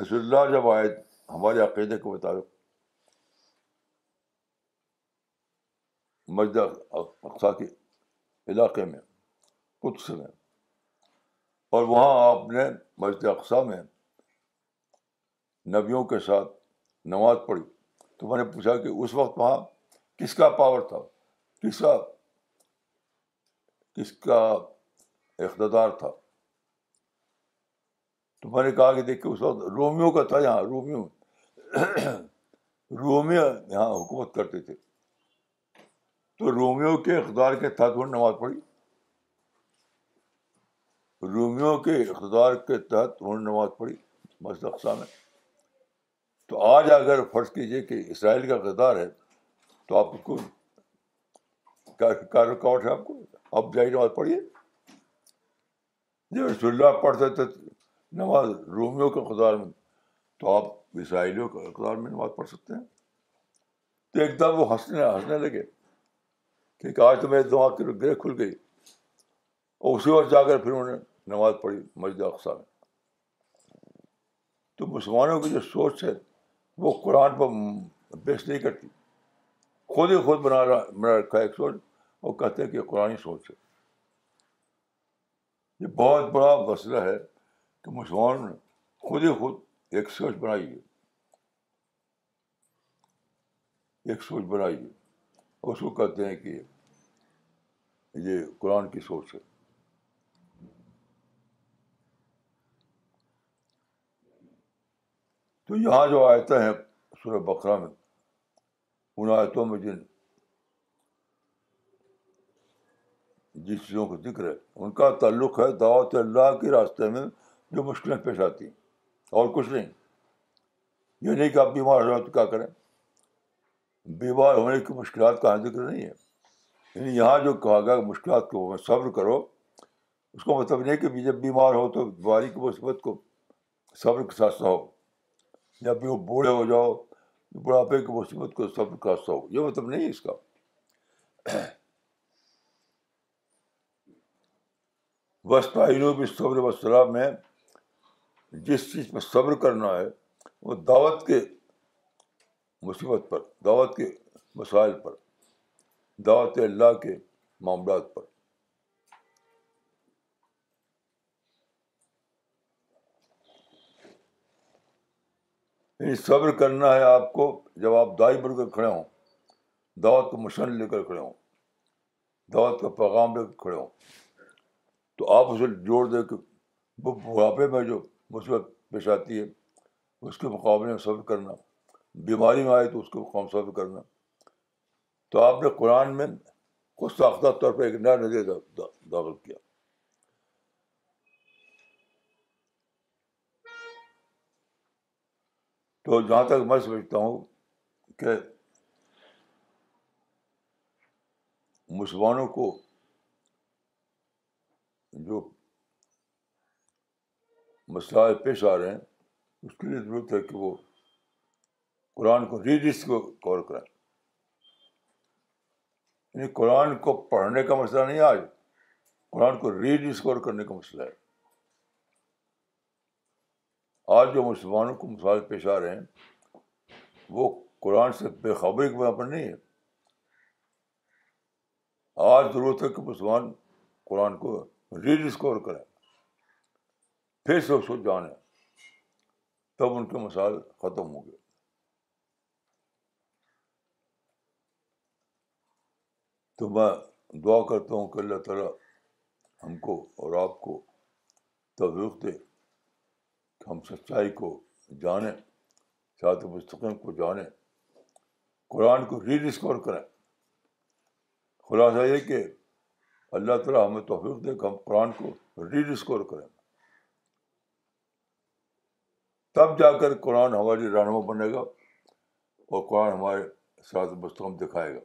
رسول اللہ جب آئے ہمارے عقیدے مطابق مجدہ مسجد کے علاقے میں کچھ میں اور وہاں آپ نے مسجد اقسا میں نبیوں کے ساتھ نماز پڑھی تو میں نے پوچھا کہ اس وقت وہاں کس کا پاور تھا کس کا کس کا اقتدار تھا تو میں نے کہا کہ دیکھیے اس وقت رومیو کا تھا یہاں رومیو رومیو یہاں حکومت کرتے تھے تو رومیو کے اقتدار کے تحت نماز پڑھی رومیو کے اقتدار کے تحت انہوں نے نماز پڑھی مسجد میں تو آج اگر فرض کیجیے کہ اسرائیل کا اقتدار ہے تو آپ کو کیا رکاوٹ ہے آپ کو آپ جائیے نماز پڑھیے جب رسول اللہ پڑھتے تھے نماز رومیوں کے اقدار میں تو آپ اسرائیلیوں کے اقدار میں نماز پڑھ سکتے ہیں تو ایک دم وہ ہنسنے ہنسنے لگے کہ آج تو میرے دماغ کی گرے کھل گئی اور اسی وقت جا کر پھر انہوں نے نماز پڑھی مسجد اقسا میں تو مسلمانوں کی جو سوچ ہے وہ قرآن پر بیس نہیں کرتی خود ہی خود بنا رہا بنا رکھا ہے ایک سوچ وہ کہتے ہیں کہ قرآن سوچ ہے یہ بہت بڑا مسئلہ ہے کہ مسلمانوں نے خود ہی خود ایک سوچ بنائی ہے ایک سوچ بنائی ہے اور کو کہتے ہیں کہ یہ قرآن کی سوچ ہے تو یہاں جو آیتیں ہیں سورہ بقرہ میں ان آیتوں میں جن جس چیزوں کا ذکر ہے ان کا تعلق ہے دعوت اللہ کے راستے میں جو مشکلیں پیش آتی ہیں اور کچھ نہیں یہ نہیں کہ آپ بیمار ہو تو کیا کریں بیمار ہونے کی مشکلات کا ذکر نہیں ہے یعنی یہاں جو کہا گیا مشکلات کو صبر کرو اس کا مطلب نہیں کہ جب بیمار ہو تو بیماری کی مصیبت کو صبر کے ساتھ ہو یا پھر وہ بوڑھے ہو جاؤ بڑھاپے کی مصیبت کو صبر کا سستہ ہو یہ مطلب نہیں ہے اس کا وسطین طاہر صبر و میں جس چیز پہ صبر کرنا ہے وہ دعوت کے مصیبت پر دعوت کے مسائل پر دعوت اللہ کے معاملات پر یعنی صبر کرنا ہے آپ کو جب آپ دائی بن کر کھڑے ہوں دعوت کو مشن لے کر کھڑے ہوں دعوت کا پیغام لے کر کھڑے ہوں تو آپ اسے جوڑ دیں کہ وہ بڑھاپے میں جو مصیبت پیش آتی ہے اس کے مقابلے میں صبر کرنا بیماری میں آئے تو اس کے مقام صبر کرنا تو آپ نے قرآن میں کچھ ساختہ طور پر ایک نیا نظر داخل کیا تو جہاں تک میں سمجھتا ہوں کہ مسلمانوں کو جو مسائل پیش آ رہے ہیں اس کے لیے ضرورت ہے کہ وہ قرآن کو کو کریں یعنی قرآن کو پڑھنے کا مسئلہ نہیں آج قرآن کو ریڈسکور کرنے کا مسئلہ ہے آج جو مسلمانوں کو مسائل پیش آ رہے ہیں وہ قرآن سے بے خبری کے وہاں پر نہیں ہے آج ضرورت ہے کہ مسلمان قرآن کو ری ڈسکور کریں پھر سے اس کو جانیں تب ان کے مسائل ختم ہو گئے تو میں دعا کرتا ہوں کہ اللہ تعالیٰ ہم کو اور آپ کو توفیق دے کہ ہم سچائی کو جانیں سات مستقم کو جانیں قرآن کو ری ڈسکور کریں خلاصہ یہ کہ اللہ تعالیٰ ہمیں توفیق دے کہ ہم قرآن کو ری ڈسکور کریں تب جا کر قرآن ہماری رہنما بنے گا اور قرآن ہمارے ساتھ مستقم دکھائے گا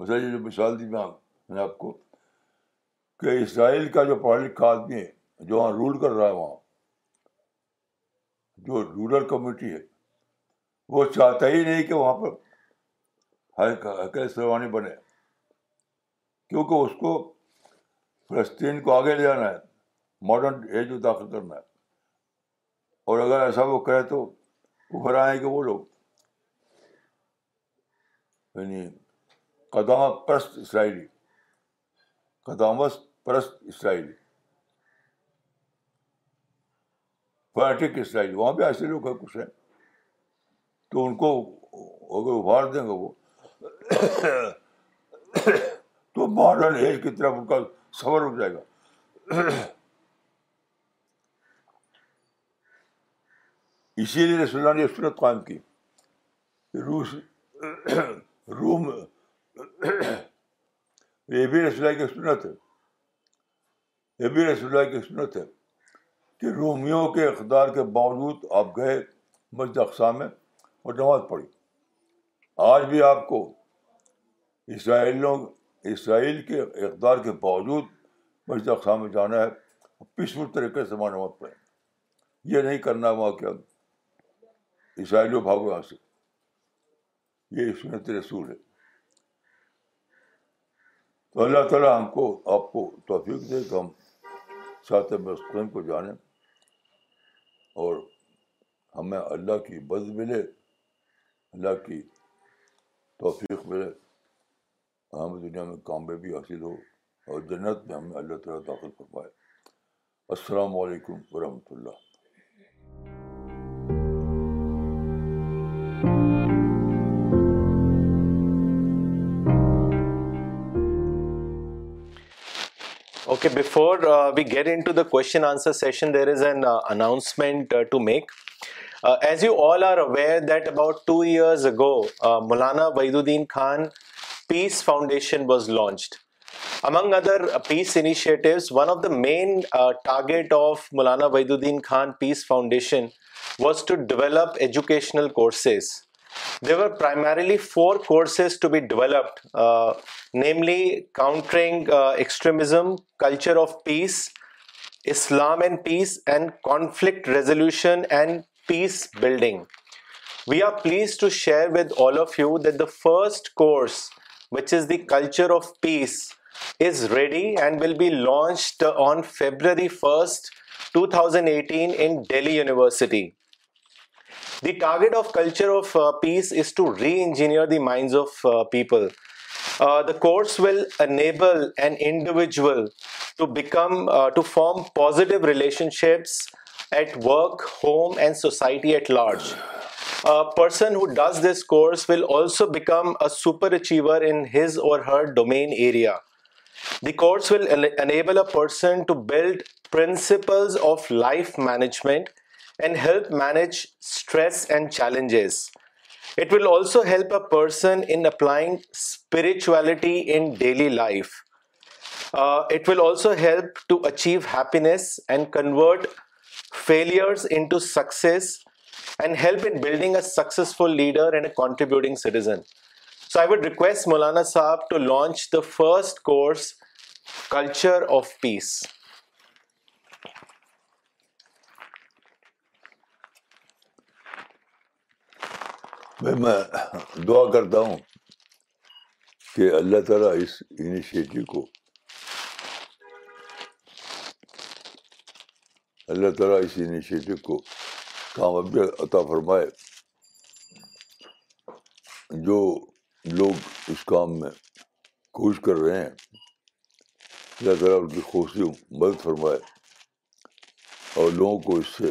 مسئلہ یہ جو مثال دی میں نے آپ کو کہ اسرائیل کا جو پڑھا لکھا آدمی ہے جو وہاں رول کر رہا ہے وہاں جو رورل کمیونٹی ہے وہ چاہتا ہی نہیں کہ وہاں پر ہر سلوانی سروانی بنے کیونکہ اس کو فلسطین کو آگے لے جانا ہے ماڈرن ایج میں داخل کرنا ہے اور اگر ایسا وہ کرے تو ابھر آئیں گے وہ لوگ یعنی قدام پرست اسرائیلی قدامت پرست اسرائیلی فنیٹک اسرائیلی وہاں پہ ایسے لوگ ہیں کچھ ہیں تو ان کو اگر ابھار دیں گے وہ تو ماڈرن ایج کی طرف ان کا سبر اٹھ جائے گا اسی لیے رسول اللہ نے صورت قائم کی روس روم یہ بھی رسول کی سنت ہے یہ بھی رسول کی سنت ہے کہ رومیوں کے اقدار کے باوجود آپ گئے مسجد اقسام میں اور نماز پڑھی آج بھی آپ کو اسرائیلوں اسرائیل کے اقدار کے باوجود اقسام میں جانا ہے طریقے سے مانا مت پڑے یہ نہیں کرنا ہوا کہ اب و بھاگو یہاں سے یہ سنت رسول ہے تو اللہ تعالیٰ ہم کو آپ کو توفیق دے کہ ہم سات کو جانیں اور ہمیں اللہ کی بد ملے اللہ کی توفیق ملے ہمیں دنیا میں کامیابی حاصل ہو اور جنت میں ہمیں اللہ تعالیٰ داخل فرمائے السلام علیکم ورحمۃ اللہ okay before we get into the question answer session there is an announcement to make Uh, as you all are aware that about 2 years ago, uh, Maulana Wahiduddin Khan Peace Foundation was launched. Among other uh, peace initiatives, one of the main target of Maulana Wahiduddin Khan Peace Foundation was to develop educational courses. There were primarily 4 courses to be developed, namely countering extremism, culture of peace, Islam and peace, and conflict resolution and peace building. We are pleased to share with all of you that the first course, which is the Culture of Peace, is ready and will be launched on February 1st, 2018 in Delhi University. The target of Culture of uh, Peace is to re-engineer the minds of uh, people. Uh, the course will enable an individual to form positive relationships at work, home, and society at large. A person who does this course will also become a superachiever in his or her domain area. The course will enable a person to build principles of life management and help manage stress and challenges. It will also help a person in applying spirituality in daily life. Uh, it will also help to achieve happiness and convert failures into success and help in building a successful leader and a contributing citizen. So I would request Molana Saab to launch the first course, Culture of Peace. میں دعا کرتا ہوں کہ اللہ تعالیٰ اس initiative کو اللہ تعالیٰ اس initiative کو کامیابی عطا فرمائے جو لوگ اس کام میں کوشش کر رہے ہیں اللہ تعالیٰ ان کی خوشی مدد فرمائے اور لوگوں کو اس سے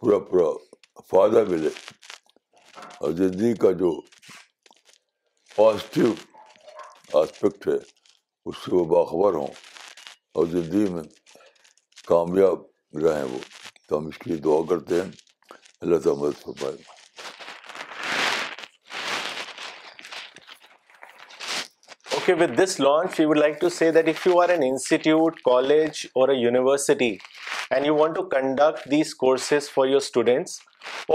پورا پورا فائدہ ملے اور زندگی کا جو پازیٹیو آسپیکٹ ہے اس سے وہ باخبر ہوں اور زندگی میں کامیاب وہ تو ہم اس کے لیے دعا کرتے ہیں اللہ تعالیٰ مدد that اور university and you want to conduct a university, for your students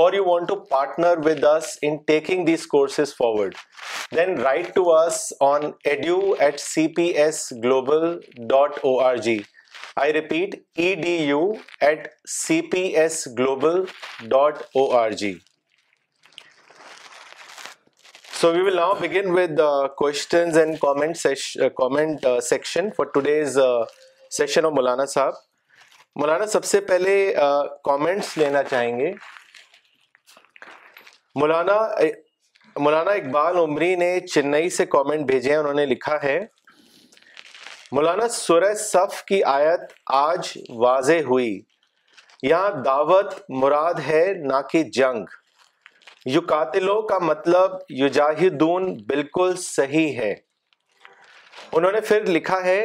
اور you want to partner with students, in taking want to forward then write to taking on edu at C P S global dot O R G I repeat E D U at C P S global dot O R G so we will now begin with questions and comment comment section for today's session of مولانا صاحب مولانا سب سے پہلے comments لینا چاہیں گے مولانا مولانا اقبال عمری نے چنئی سے comment بھیجے ہیں انہوں نے لکھا ہے مولانا سورہ صف کی آیت آج واضح ہوئی یہاں دعوت مراد ہے نہ کہ جنگ یو قاتلوں کا مطلب یجاہدون بالکل صحیح ہے انہوں نے پھر لکھا ہے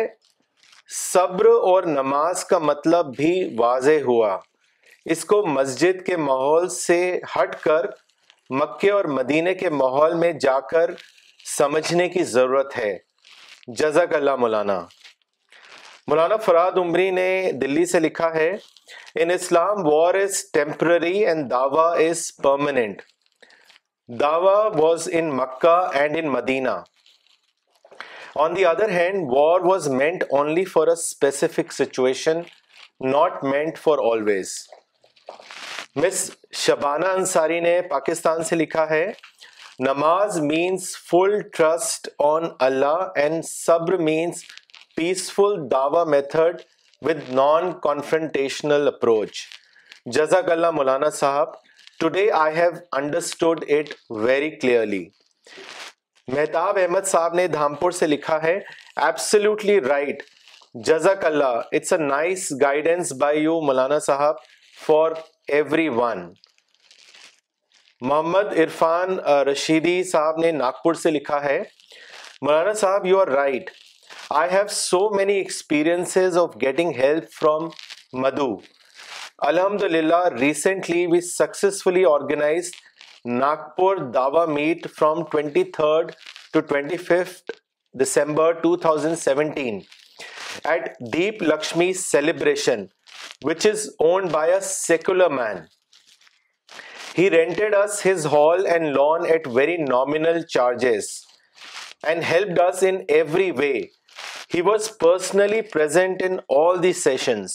صبر اور نماز کا مطلب بھی واضح ہوا اس کو مسجد کے ماحول سے ہٹ کر مکے اور مدینے کے ماحول میں جا کر سمجھنے کی ضرورت ہے جزاک اللہ مولانا مولانا فراد عمری نے دلی سے لکھا ہے in Islam war is temporary and داواٹ Dawa Medina for a specific situation not meant for always miss Shabana Ansari نے پاکستان سے لکھا ہے نماز مینس فل ٹرسٹ آن اللہ اینڈ صبر مینس پیسفل دعوی method with non confrontational approach جزاک اللہ مولانا صاحب today I have understood it very clearly Mehtab Ahmad صاحب نے دھامپور سے لکھا ہے رائٹ جزاک اللہ it's a nice guidance by you مولانا صاحب for everyone Mohammad Irfan Rashidi صاحب نے ناگپور سے لکھا ہے مولانا صاحب you are right I have so many experiences of getting help from Madhu. Alhamdulillah, recently we successfully organized Nagpur Dawa meet from 23rd to 25th December 2017 at Deep Lakshmi Celebration, which is owned by a secular man. He rented us his hall and lawn at very nominal charges and helped us in every way. He was personally present in sessions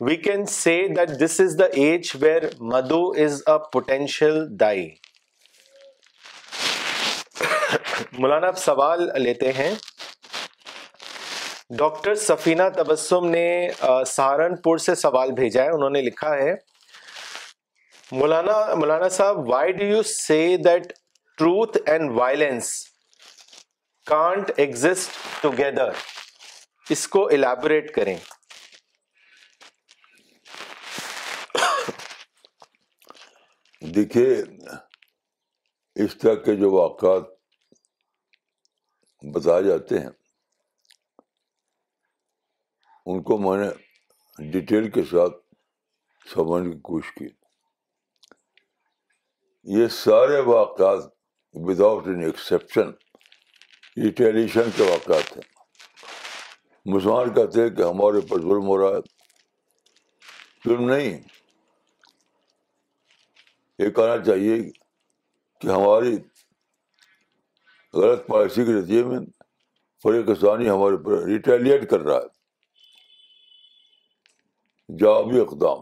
we can see that this is the age where مدو is a potential دائی مولانا اب سوال لیتے ہیں doctor سفینہ تبسم نے سہارنپور سے سوال بھیجا ہے انہوں نے لکھا ہے مولانا مولانا صاحب why do you see truth and violence can't exist together اس کو الیبوریٹ کریں دیکھیے اس طرح کے جو واقعات بتائے جاتے ہیں ان کو میں نے ڈیٹیل کے ساتھ سمجھنے کی کوشش کی یہ سارے واقعات وداؤٹ اینی ایکسیپشن ریٹیلیشن کے واقعات ہیں مسلمان کہتے ہیں کہ ہمارے اوپر ظلم ہو رہا ہے ظلم نہیں یہ کہنا چاہیے کہ ہماری غلط پالیسی کے نتیجے میں فریق ثانی کسانی ہمارے اوپر ریٹیلیٹ کر رہا ہے جوابی اقدام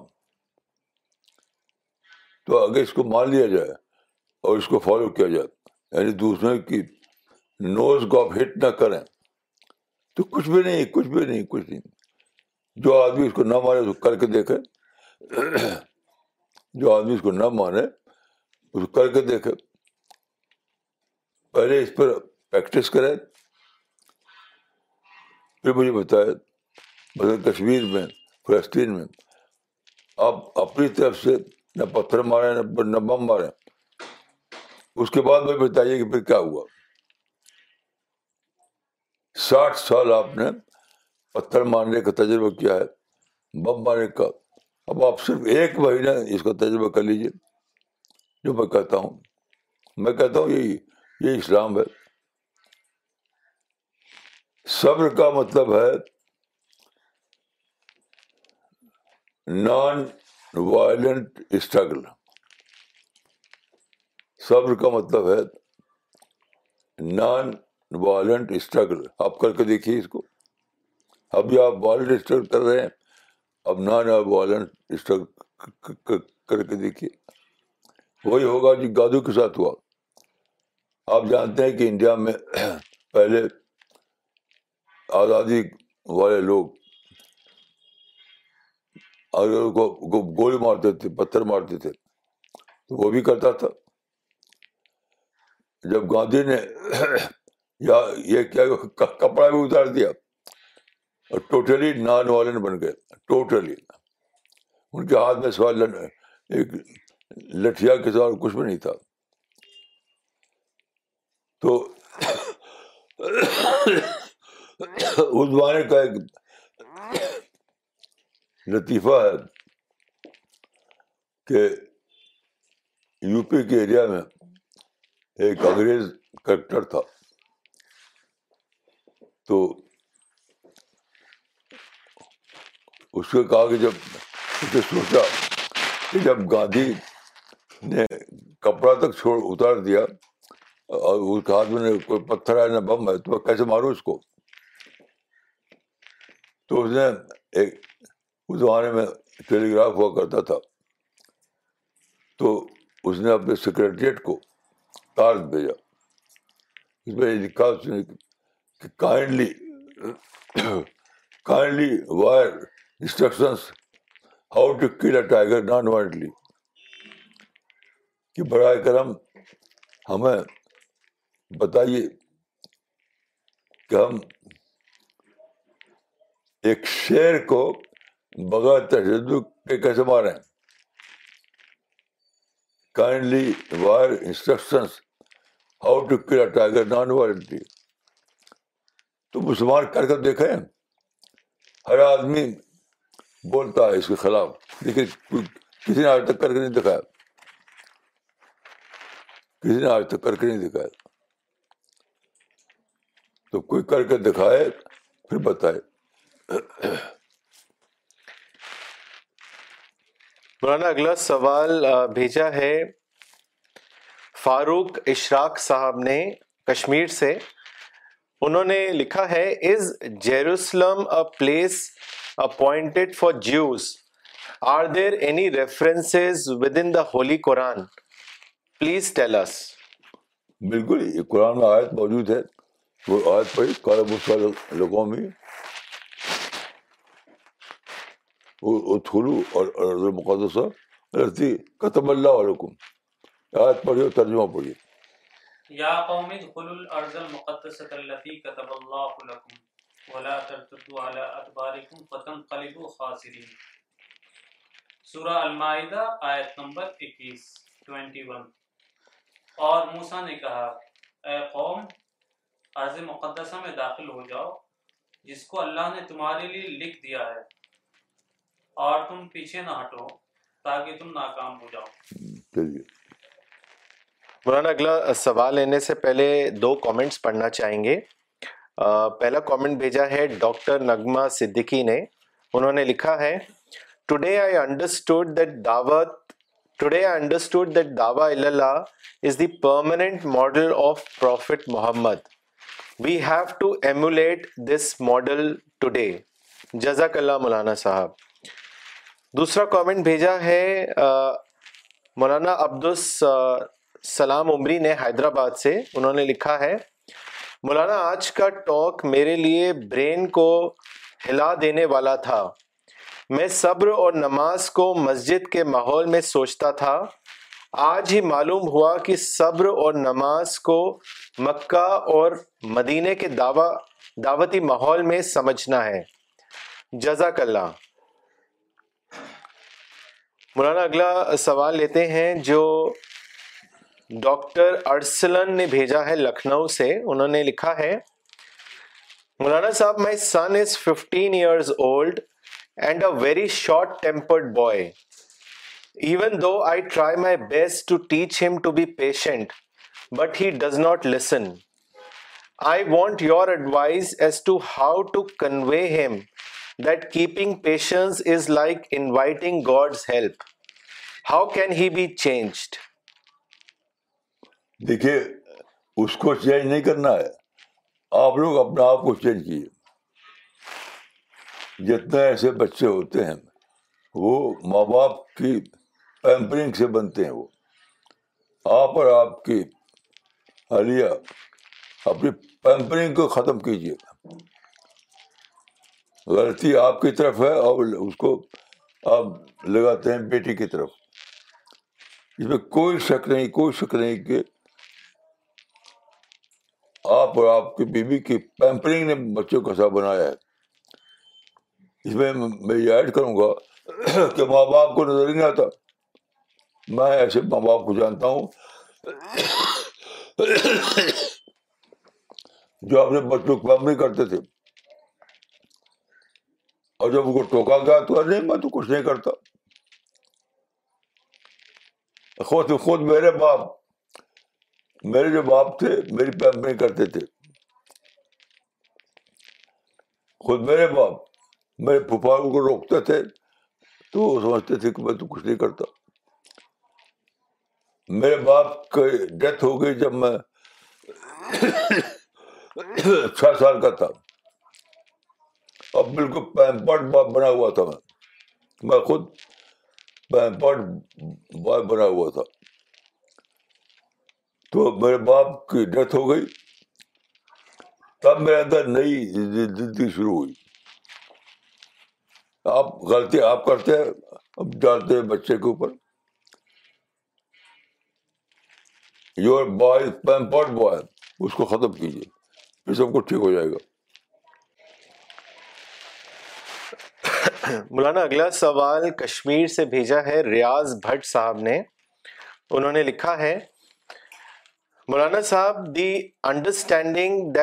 تو اگر اس کو مان لیا جائے اور اس کو فالو کیا جائے یعنی دوسرے کی نوز ہٹ نہ کریں تو کچھ بھی نہیں کچھ بھی نہیں کچھ نہیں جو آدمی اس کو نہ مانے اس کو کر کے دیکھے جو آدمی اس کو نہ مانے اس کو کر کے دیکھے پہلے اس پر پریکٹس کرے پھر مجھے بتائے کشمیر میں فلسطین میں آپ اپنی طرف سے نہ پتھر مارے نہ بم مارے اس کے بعد میں بتائیے کہ پھر کیا ہوا ساٹھ سال آپ نے پتھر مارنے کا تجربہ کیا ہے بم مارنے کا اب آپ صرف ایک مہینہ اس کا تجربہ کر لیجیے جو میں کہتا ہوں میں کہتا ہوں یہ اسلام ہے صبر کا مطلب ہے نان وائلنٹ اسٹرگل صبر کا مطلب ہے نان وائلنٹ اسٹرگل آپ کر کے دیکھیے اس کو ابھی آپ وائلنٹ اسٹرگل کر رہے ہیں اب نہ وائلنٹ اسٹرگل کر کے دیکھیے وہی ہوگا جو گادو کے ساتھ ہوا آپ جانتے ہیں کہ انڈیا میں پہلے آزادی والے لوگ کو گولی مارتے تھے پتھر مارتے تھے تو وہ بھی کرتا تھا جب گاندھی نے یا یہ کیا کپڑا بھی اتار دیا اور ٹوٹلی نان وائلنٹ بن گئے ٹوٹلی ان کے ہاتھ میں سوال ایک لٹیا کے سوال کچھ بھی نہیں تھا تو اس کا ایک لطیفہ ہے کہ یو پی کے ایریا میں ایک انگریز کریکٹر تھا تو اس کو کہا کہ جب سوچا کہ جب گاندھی نے کپڑا تک چھوڑ اتار دیا اور اس کے ہاتھ میں کوئی پتھر ہے نہ بم ہے تو کیسے مارو اس کو تو اس نے ایک اس زمانے میں ٹیلی گراف ہوا کرتا تھا تو اس نے اپنے سیکرٹریٹ کو تار بھیجا اس اس نے kindly kindly wire instructions how to kill a tiger naan وائنڈلی کہ برائے کرم ہمیں بتائیے کہ ہم ایک شیر کو بغیر تشدد کے کیسے مارے kindly wire instructions how to kill a tiger naan وائنڈلی تو مسلمان کر کر دیکھے ہر آدمی بولتا ہے اس کے خلاف لیکن کسی نے آج تک کر کے نہیں دکھایا کسی نے آج تک کر کے نہیں دکھایا تو کوئی کر کے دکھائے پھر بتائے مولانا اگلا سوال بھیجا ہے فاروق اشراق صاحب نے کشمیر سے انہوں نے لکھا ہے is Jerusalem place appointed for Jews are there any reference with in the holy Quran please tells بالکل یہ قرآن میں آیت موجود ہے وہ آیت عیت پڑی لوگوں میں قطب اللہ علیکم پڑھی پڑھیے ترجمہ پڑھیے یا قوم ادخلوا الارض المقدسة التي كتب الله لكم ولا ترتدوا على ادباركم فتنقلبوا خاسرين سورہ المائدہ آیت نمبر 21 21 اور موسیٰ نے کہا اے قوم ارض مقدسہ میں داخل ہو جاؤ جس کو اللہ نے تمہارے لیے لکھ دیا ہے اور تم پیچھے نہ ہٹو تاکہ تم ناکام ہو جاؤ مولانا اگلا سوال لینے سے پہلے دو کامنٹس پڑھنا چاہیں گے پہلا کامنٹ بھیجا ہے ڈاکٹر نغمہ صدیقی نے انہوں نے لکھا ہے today permanent model of prophet Muhammad we have to emulate this model today جزاک اللہ مولانا صاحب دوسرا کامنٹ بھیجا ہے مولانا عبدالس سلام عمری نے حیدرآباد سے انہوں نے لکھا ہے مولانا آج کا ٹاک میرے لیے برین کو ہلا دینے والا تھا میں صبر اور نماز کو مسجد کے ماحول میں سوچتا تھا آج ہی معلوم ہوا کہ صبر اور نماز کو مکہ اور مدینے کے دعوی دعوتی ماحول میں سمجھنا ہے جزاک اللہ مولانا اگلا سوال لیتے ہیں جو ڈاکٹر ارسلن نے بھیجا ہے لکھنؤ سے انہوں نے لکھا ہے مولانا صاحب my son is fifteen years old and a very short tempered boy even though I try my best to teach him to be patient but he does not listen I want your advice as to how to convey him that keeping patience is like inviting God's help how can he be changed دیکھیے اس کو change نہیں کرنا ہے آپ لوگ اپنا آپ کو چینج کیجیے جتنے ایسے بچے ہوتے ہیں وہ ماں باپ کی پیمپرنگ سے بنتے ہیں وہ آپ اور آپ کی علیہ اپنی پیمپرنگ کو ختم کیجیے غلطی آپ کی طرف ہے اور اس کو آپ لگاتے ہیں بیٹی کی طرف اس میں کوئی شک نہیں کوئی شک نہیں کہ آپ اور آپ کی بیوی کی پیمپرنگ نے بچوں کو ایسا بنایا ہے اس میں میں یہ ایڈ کروں گا کہ ماں باپ کو نظر نہیں آتا میں ایسے ماں باپ کو جانتا ہوں جو اپنے بچوں کو پیمپرنگ کرتے تھے اور جب ان کو ٹوکا گیا تو نہیں میں تو کچھ نہیں کرتا خود خود میرے باپ میرے جو باپ تھے میری پیمنٹ کرتے تھے خود میرے باپ میرے پھپھا کو روکتے تھے تو وہ سمجھتے تھے کہ میں تو کچھ نہیں کرتا میرے باپ کی ڈیتھ ہو گئی جب میں چھ سال کا تھا اب بالکل پیمپرڈ باپ بنا ہوا تھا میں میں خود پیمپرڈ بوائے باپ بنا ہوا تھا تو میرے باپ کی ڈیتھ ہو گئی تب میرے اندر نئی زندگی شروع ہوئی آپ غلطی آپ کرتے ہیں ہیں اب ڈالتے بچے کے اوپر یور بوائے پیمپرڈ بوائے اس کو ختم کیجیے یہ سب کچھ ٹھیک ہو جائے گا مولانا اگلا سوال کشمیر سے بھیجا ہے ریاض بھٹ صاحب نے انہوں نے لکھا ہے مولانا صاحب the understanding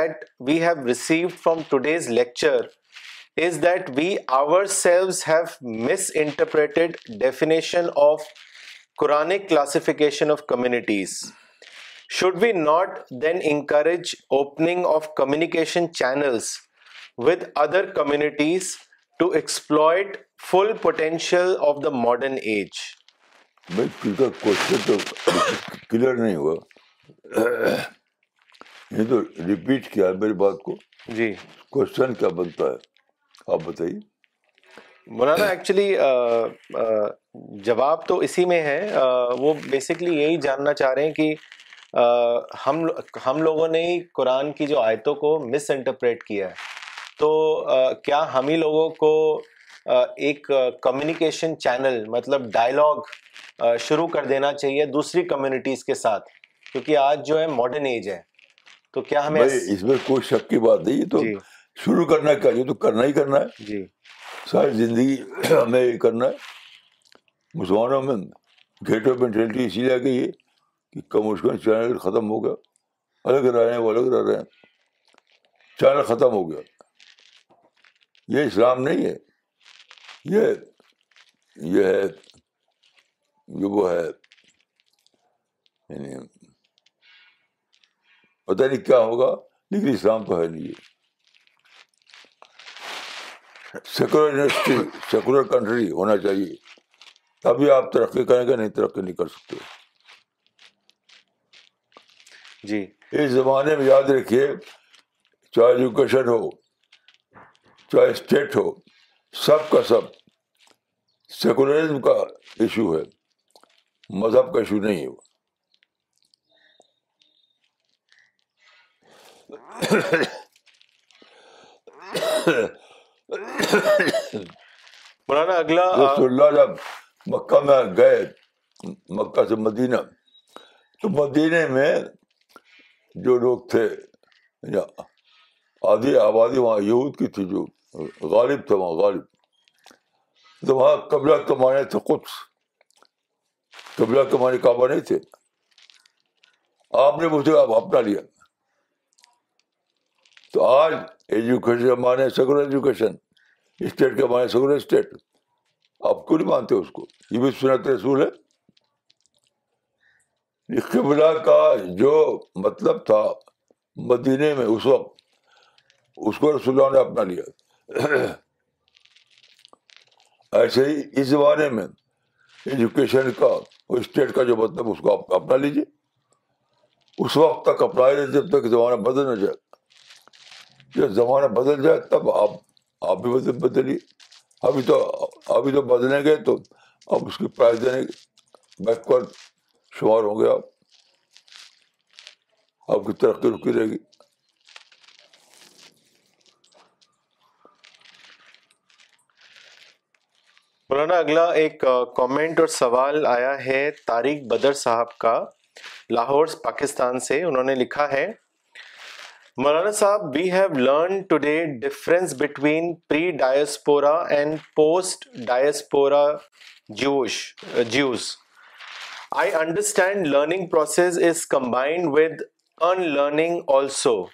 should we not then encourage opening of communication channels with other communities to ہوا یہ تو رپیٹ کیا ہے میری بات کو جی کوشچن کیا بنتا ہے آپ بتائیے مولانا ایکچولی جواب تو اسی میں ہے وہ بیسکلی یہی جاننا چاہ رہے ہیں کہ ہم لوگوں نے ہی قرآن کی جو آیتوں کو مس انٹرپریٹ کیا ہے تو کیا ہم ہی لوگوں کو ایک کمیونیکیشن چینل مطلب ڈائلاگ شروع کر دینا چاہیے دوسری کمیونٹیز کے ساتھ کیونکہ آج جو ہے ماڈرن ایج ہے تو کیا ہمیں اس میں کوئی شک کی بات نہیں تو جی۔ شروع کرنا کیا یہ تو کرنا ہی کرنا ہے جی ساری زندگی ہمیں یہ کرنا ہے مسلمانوں میں گیٹ آف مینٹلٹی اسی لیے گئی ہے کہ کم از کم چینل ختم ہو گیا الگ رہ رہے ہیں وہ الگ رہ رہے ہیں چینل ختم ہو گیا یہ اسلام نہیں ہے یہ یہ ہے جو وہ ہے یعنی پتہ نہیں کیا ہوگا لیکن اسلام تو ہے نہیں سیکولر سیکولر کنٹری ہونا چاہیے تبھی آپ ترقی کریں گے نہیں ترقی نہیں کر سکتے جی اس زمانے میں یاد رکھیے چاہے ایجوکیشن ہو چاہے اسٹیٹ ہو سب کا سب سیکولرزم کا ایشو ہے مذہب کا ایشو نہیں ہے وہ مولانا اگلا رسول اللہ جب مکہ میں گئے مکہ سے مدینہ تو مدینے میں جو لوگ تھے آدھی آبادی وہاں یہود کی تھی جو غالب تھے وہاں غالب تو وہاں قبلہ کمانے تھے قدس قبلہ کمانے کعبہ نہیں تھے آپ نے مجھے اب اپنا لیا تو آج ایجوکیشن کا معنی ہے سیکولر ایجوکیشن اسٹیٹ کا معنی سیکولر اسٹیٹ آپ کو نہیں مانتے اس کو یہ بھی سنت رسول ہے قبلہ کا جو مطلب تھا مدینے میں اس وقت اس کو رسول اللہ نے اپنا لیا ایسے ہی اس زمانے میں ایجوکیشن کا اسٹیٹ کا جو مطلب اس کو آپ اپنا لیجیے اس وقت تک اپنا لیجیے جب تک زمانہ بدل نہ جائے جب زمانہ بدل جائے تب آپ آپ بھی بدل بدلیے ابھی تو ابھی تو بدلیں گے تو اب اس کی پرائز دینے بیکورڈ شمار ہوں گے آپ آپ کی ترقی رکی رہے گی مولانا اگلا ایک کامنٹ اور سوال آیا ہے طارق بدر صاحب کا لاہور پاکستان سے انہوں نے لکھا ہے Maulana Saab, we have learned today difference between pre-diaspora and post-diaspora uh, Jews. I understand learning process is combined with unlearning also.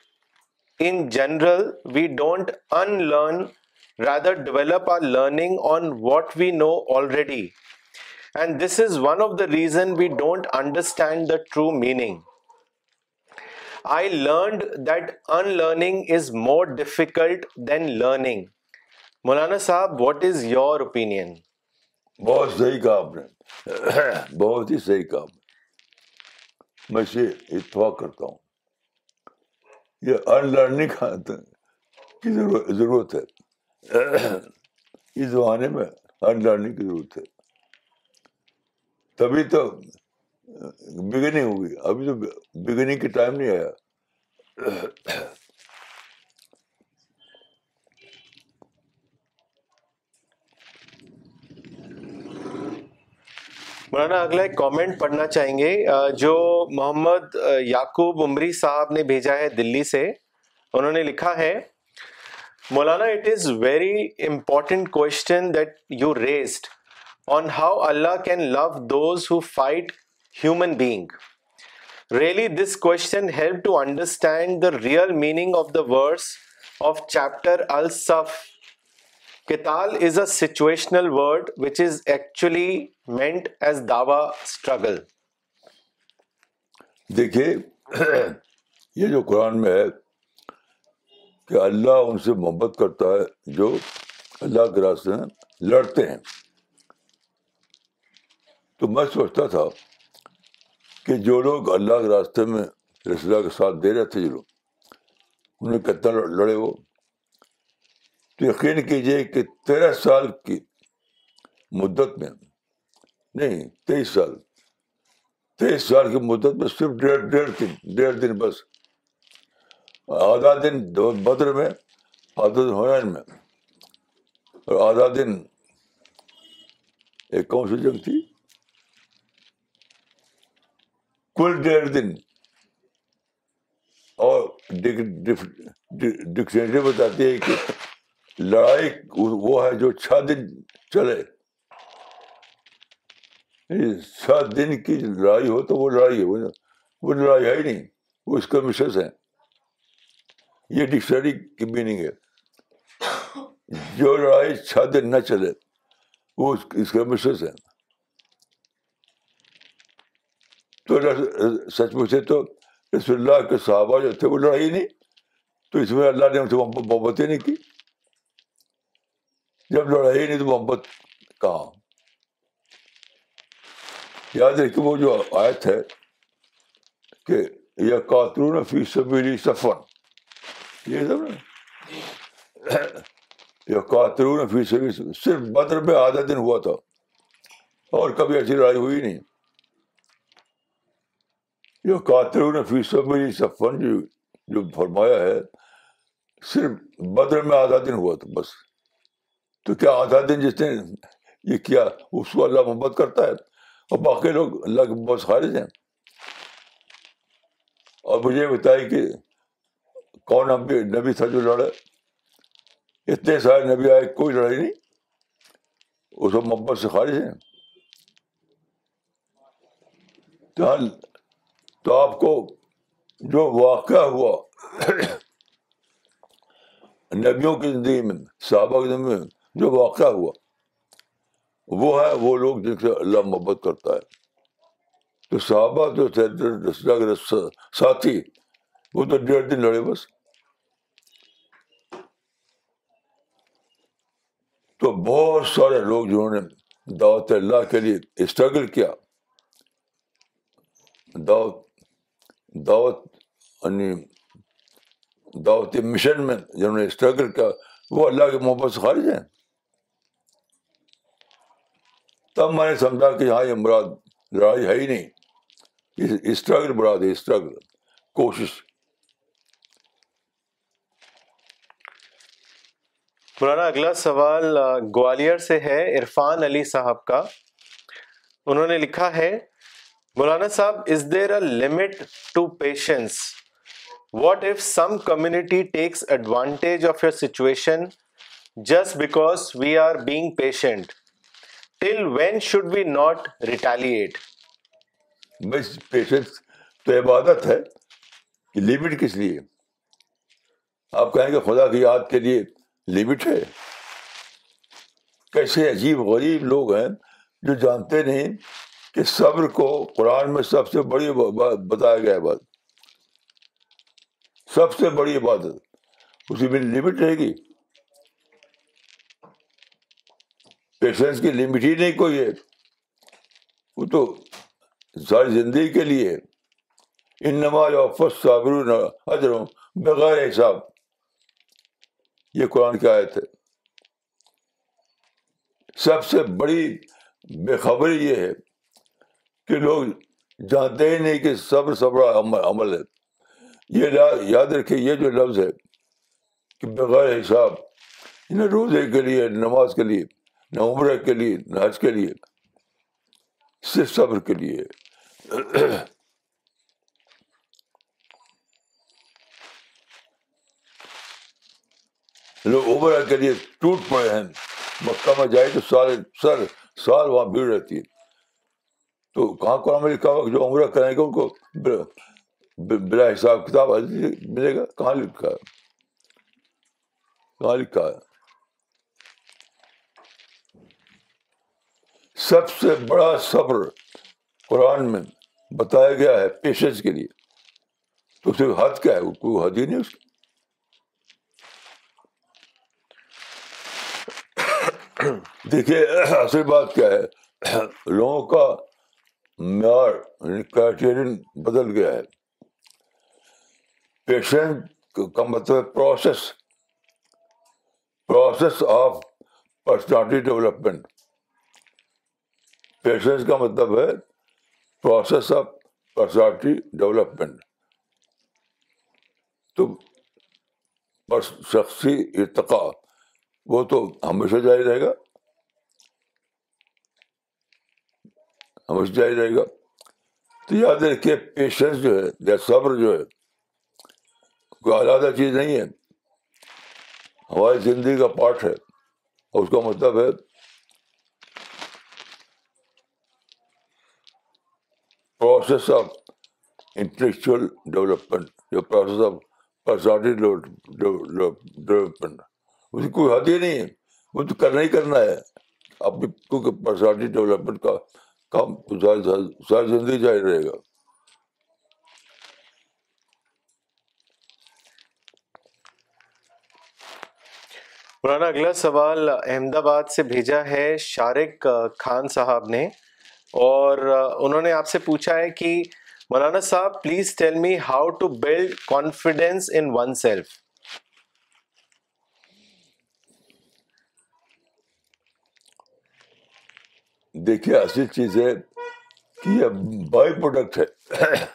In general, we don't unlearn, rather develop our learning on what we know already. And this is one of the reasons we don't understand the true meaning. I learned that in learning learning is is more difficult than مولانا صاحب what your بہت صحیح کہا آپ نے بہت ہی صحیح کہا میں اسے اتفاق کرتا ہوں یہ ان لرننگ کی ضرورت ہے اس زمانے میں ان لرننگ کی ضرورت ہے تبھی تو بگننگ ہوگی ابھی تو بگننگ ٹائم نہیں آیا مولانا اگلا ایک کامنٹ پڑھنا چاہیں گے جو محمد یعقوب عمری صاحب نے بھیجا ہے دلی سے انہوں نے لکھا ہے مولانا it is very important question that you on how Allah can love those who fight Dawa struggle دیکھیے یہ جو قرآن میں ہے کہ اللہ ان سے محبت کرتا ہے جو اللہ کے راستے لڑتے ہیں تو میں سوچتا تھا کہ جو لوگ اللہ کے راستے میں رسول کے ساتھ دے رہے تھے جو لوگ انہوں نے کتنا لڑے وہ تو یقین کیجیے کہ تیرہ سال کی مدت میں نہیں تیئیس سال تیئیس سال کی مدت میں صرف ڈیڑھ ڈیڑھ دن ڈیڑھ دن بس آدھا دن بدر میں آدھا دن ہو آدھا دن ایک کون سی جنگ تھی ڈیڑھ دن اور ڈکشنری بتاتی ہے کہ لڑائی وہ ہے جو چھ دن چلے دن کی لڑائی ہو تو وہ لڑائی ہے وہ لڑائی ہے ہی نہیں وہ اس کا مشرس ہے یہ ڈکشنری کی میننگ ہے جو لڑائی چھ دن نہ چلے وہ اس کا مشرس ہے تو سچ پوچھے تو رسول اللہ کے صحابہ جو تھے وہ لڑائی نہیں تو اس میں اللہ نے ان محبت محبت ہی نہیں کی جب لڑائی نہیں تو محبت کہاں یاد کہ وہ جو آیت ہے کہ یہ جی۔ فی فی سب سفر نا صرف بدر میں آدھا دن ہوا تھا اور کبھی ایسی لڑائی ہوئی نہیں جو قاتل نے فیصد میں جو جو فرمایا ہے صرف بدر میں آدھا دن ہوا تھا بس تو کیا آدھا دن جس نے یہ کیا اس کو اللہ محبت کرتا ہے اور باقی لوگ اللہ کے بہت خارج ہیں اور مجھے بتائی کہ کون اب نبی تھا جو لڑا اتنے سارے نبی آئے کوئی لڑائی نہیں اس کو محبت سے خارج ہیں ہاں، تو آپ کو جو واقعہ ہوا نبیوں کی زندگی میں صحابہ کی زندگی میں جو واقعہ ہوا وہ ہے وہ لوگ جن سے اللہ محبت کرتا ہے تو صحابہ جو تھے ساتھی وہ تو ڈیڑھ دن لڑے بس تو بہت سارے لوگ جنہوں نے دعوت اللہ کے لیے اسٹرگل کیا دعوت دعوت یعنی دعوتی مشن میں جنہوں نے اسٹرگل کیا وہ اللہ کے محبت سے خارج ہیں تب میں نے سمجھا کہ ہاں یہ مراد لڑائی ہے ہی نہیں اسٹرگل ہے اسٹرگل کوشش مولانا اگلا سوال گوالر سے ہے عرفان علی صاحب کا انہوں نے لکھا ہے مولانا صاحب is there a limit to patience what if some community takes advantage of your situation just because we are being patient till when should be not retaliate patience تو عبادت ہے کہ لمٹ کس لیے آپ کہیں گے خدا کی یاد کے لیے لمٹ ہے کیسے عجیب غریب لوگ ہیں جو جانتے نہیں کہ صبر کو قرآن میں سب سے بڑی بتایا گیا بات سب سے بڑی عبادت اسی میں لمٹ رہے گی پیشنس کی لمٹ ہی نہیں کوئی ہے وہ تو ساری زندگی کے لیے ان نماز وف صابر حضروں بغیر حساب یہ قرآن کی آیت ہے سب سے بڑی بے خبری یہ ہے کہ لوگ جانتے ہی نہیں کہ صبر صبر عمل ہے یہ یاد رکھے یہ جو لفظ ہے کہ بغیر حساب نہ یعنی روزے کے لیے نماز کے لیے نہ عمرہ کے لیے نہ حج کے لیے صرف صبر کے لیے لوگ عمرہ کے لیے ٹوٹ پڑے ہیں مکہ میں جائے تو سارے سر سال وہاں بھیڑ رہتی ہے تو کہاں قرآن میں لکھا ہوا جو عمرہ کریں گے ان کو بلا حساب کتاب ملے گا کہاں لکھا ہے کہاں لکھا ہے سب سے بڑا صبر قرآن میں بتایا گیا ہے پیشنس کے لیے تو حد کیا ہے کوئی حد ہی نہیں اس کا دیکھیے اصل بات کیا ہے لوگوں کا معیار یعنی کرائٹیرین بدل گیا ہے پیشنٹ کا مطلب ہے process process of personality development patience کا مطلب ہے پروسیس آف پرسنالٹی ڈیولپمنٹ تو شخصی ارتقا وہ تو ہمیشہ جاری رہے گا ہمیشہ جاری رہے گا تو یاد رکھیے پیشنس جو ہے یا صبر جو ہے کوئی علیحدہ چیز نہیں ہے ہماری زندگی کا پارٹ ہے اور اس کا مطلب ہے پروسیس آف انٹلیکچوئل ڈیولپمنٹ جو پروسیس آف پرسنالٹی ڈیولپمنٹ اس کی کوئی حد ہی نہیں ہے وہ تو کرنا ہی کرنا ہے اپنی کیونکہ پرسنالٹی ڈیولپمنٹ کا کام ساری زندگی جاری رہے گا مولانا اگلا سوال احمد آباد سے بھیجا ہے شارق خان صاحب نے اور انہوں نے آپ سے پوچھا ہے کہ مولانا صاحب please tell me how to build confidence in oneself دیکھیے ایسی چیز ہے کہ یہ بائی پروڈکٹ ہے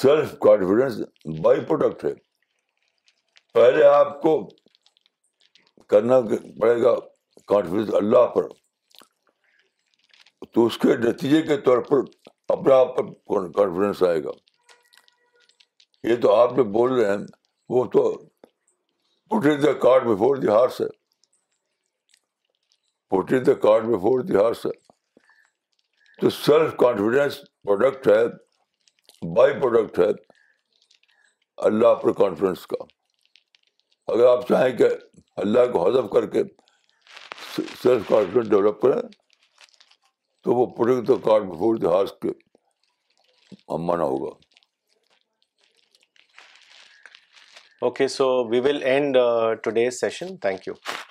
سیلف کانفیڈینس بائی پروڈکٹ ہے پہلے آپ کو کرنا پڑے گا کانفیڈینس اللہ پر تو اس کے نتیجے کے طور پر اپنا آپ پر کانفیڈینس آئے گا یہ تو آپ جو بول رہے ہیں وہ تو put the cart before the horse ہے the cart before the horse تو سیلف کانفیڈینس پروڈکٹ ہے بائی پروڈکٹ ہے اللہ پر کانفیڈنس کا اگر آپ چاہیں کہ اللہ کو حذف کر کے سیلف کانفیڈینس ڈیولپ کریں تو وہ product cart before the horse کے مانا ہوگا okay so we will end today session thank you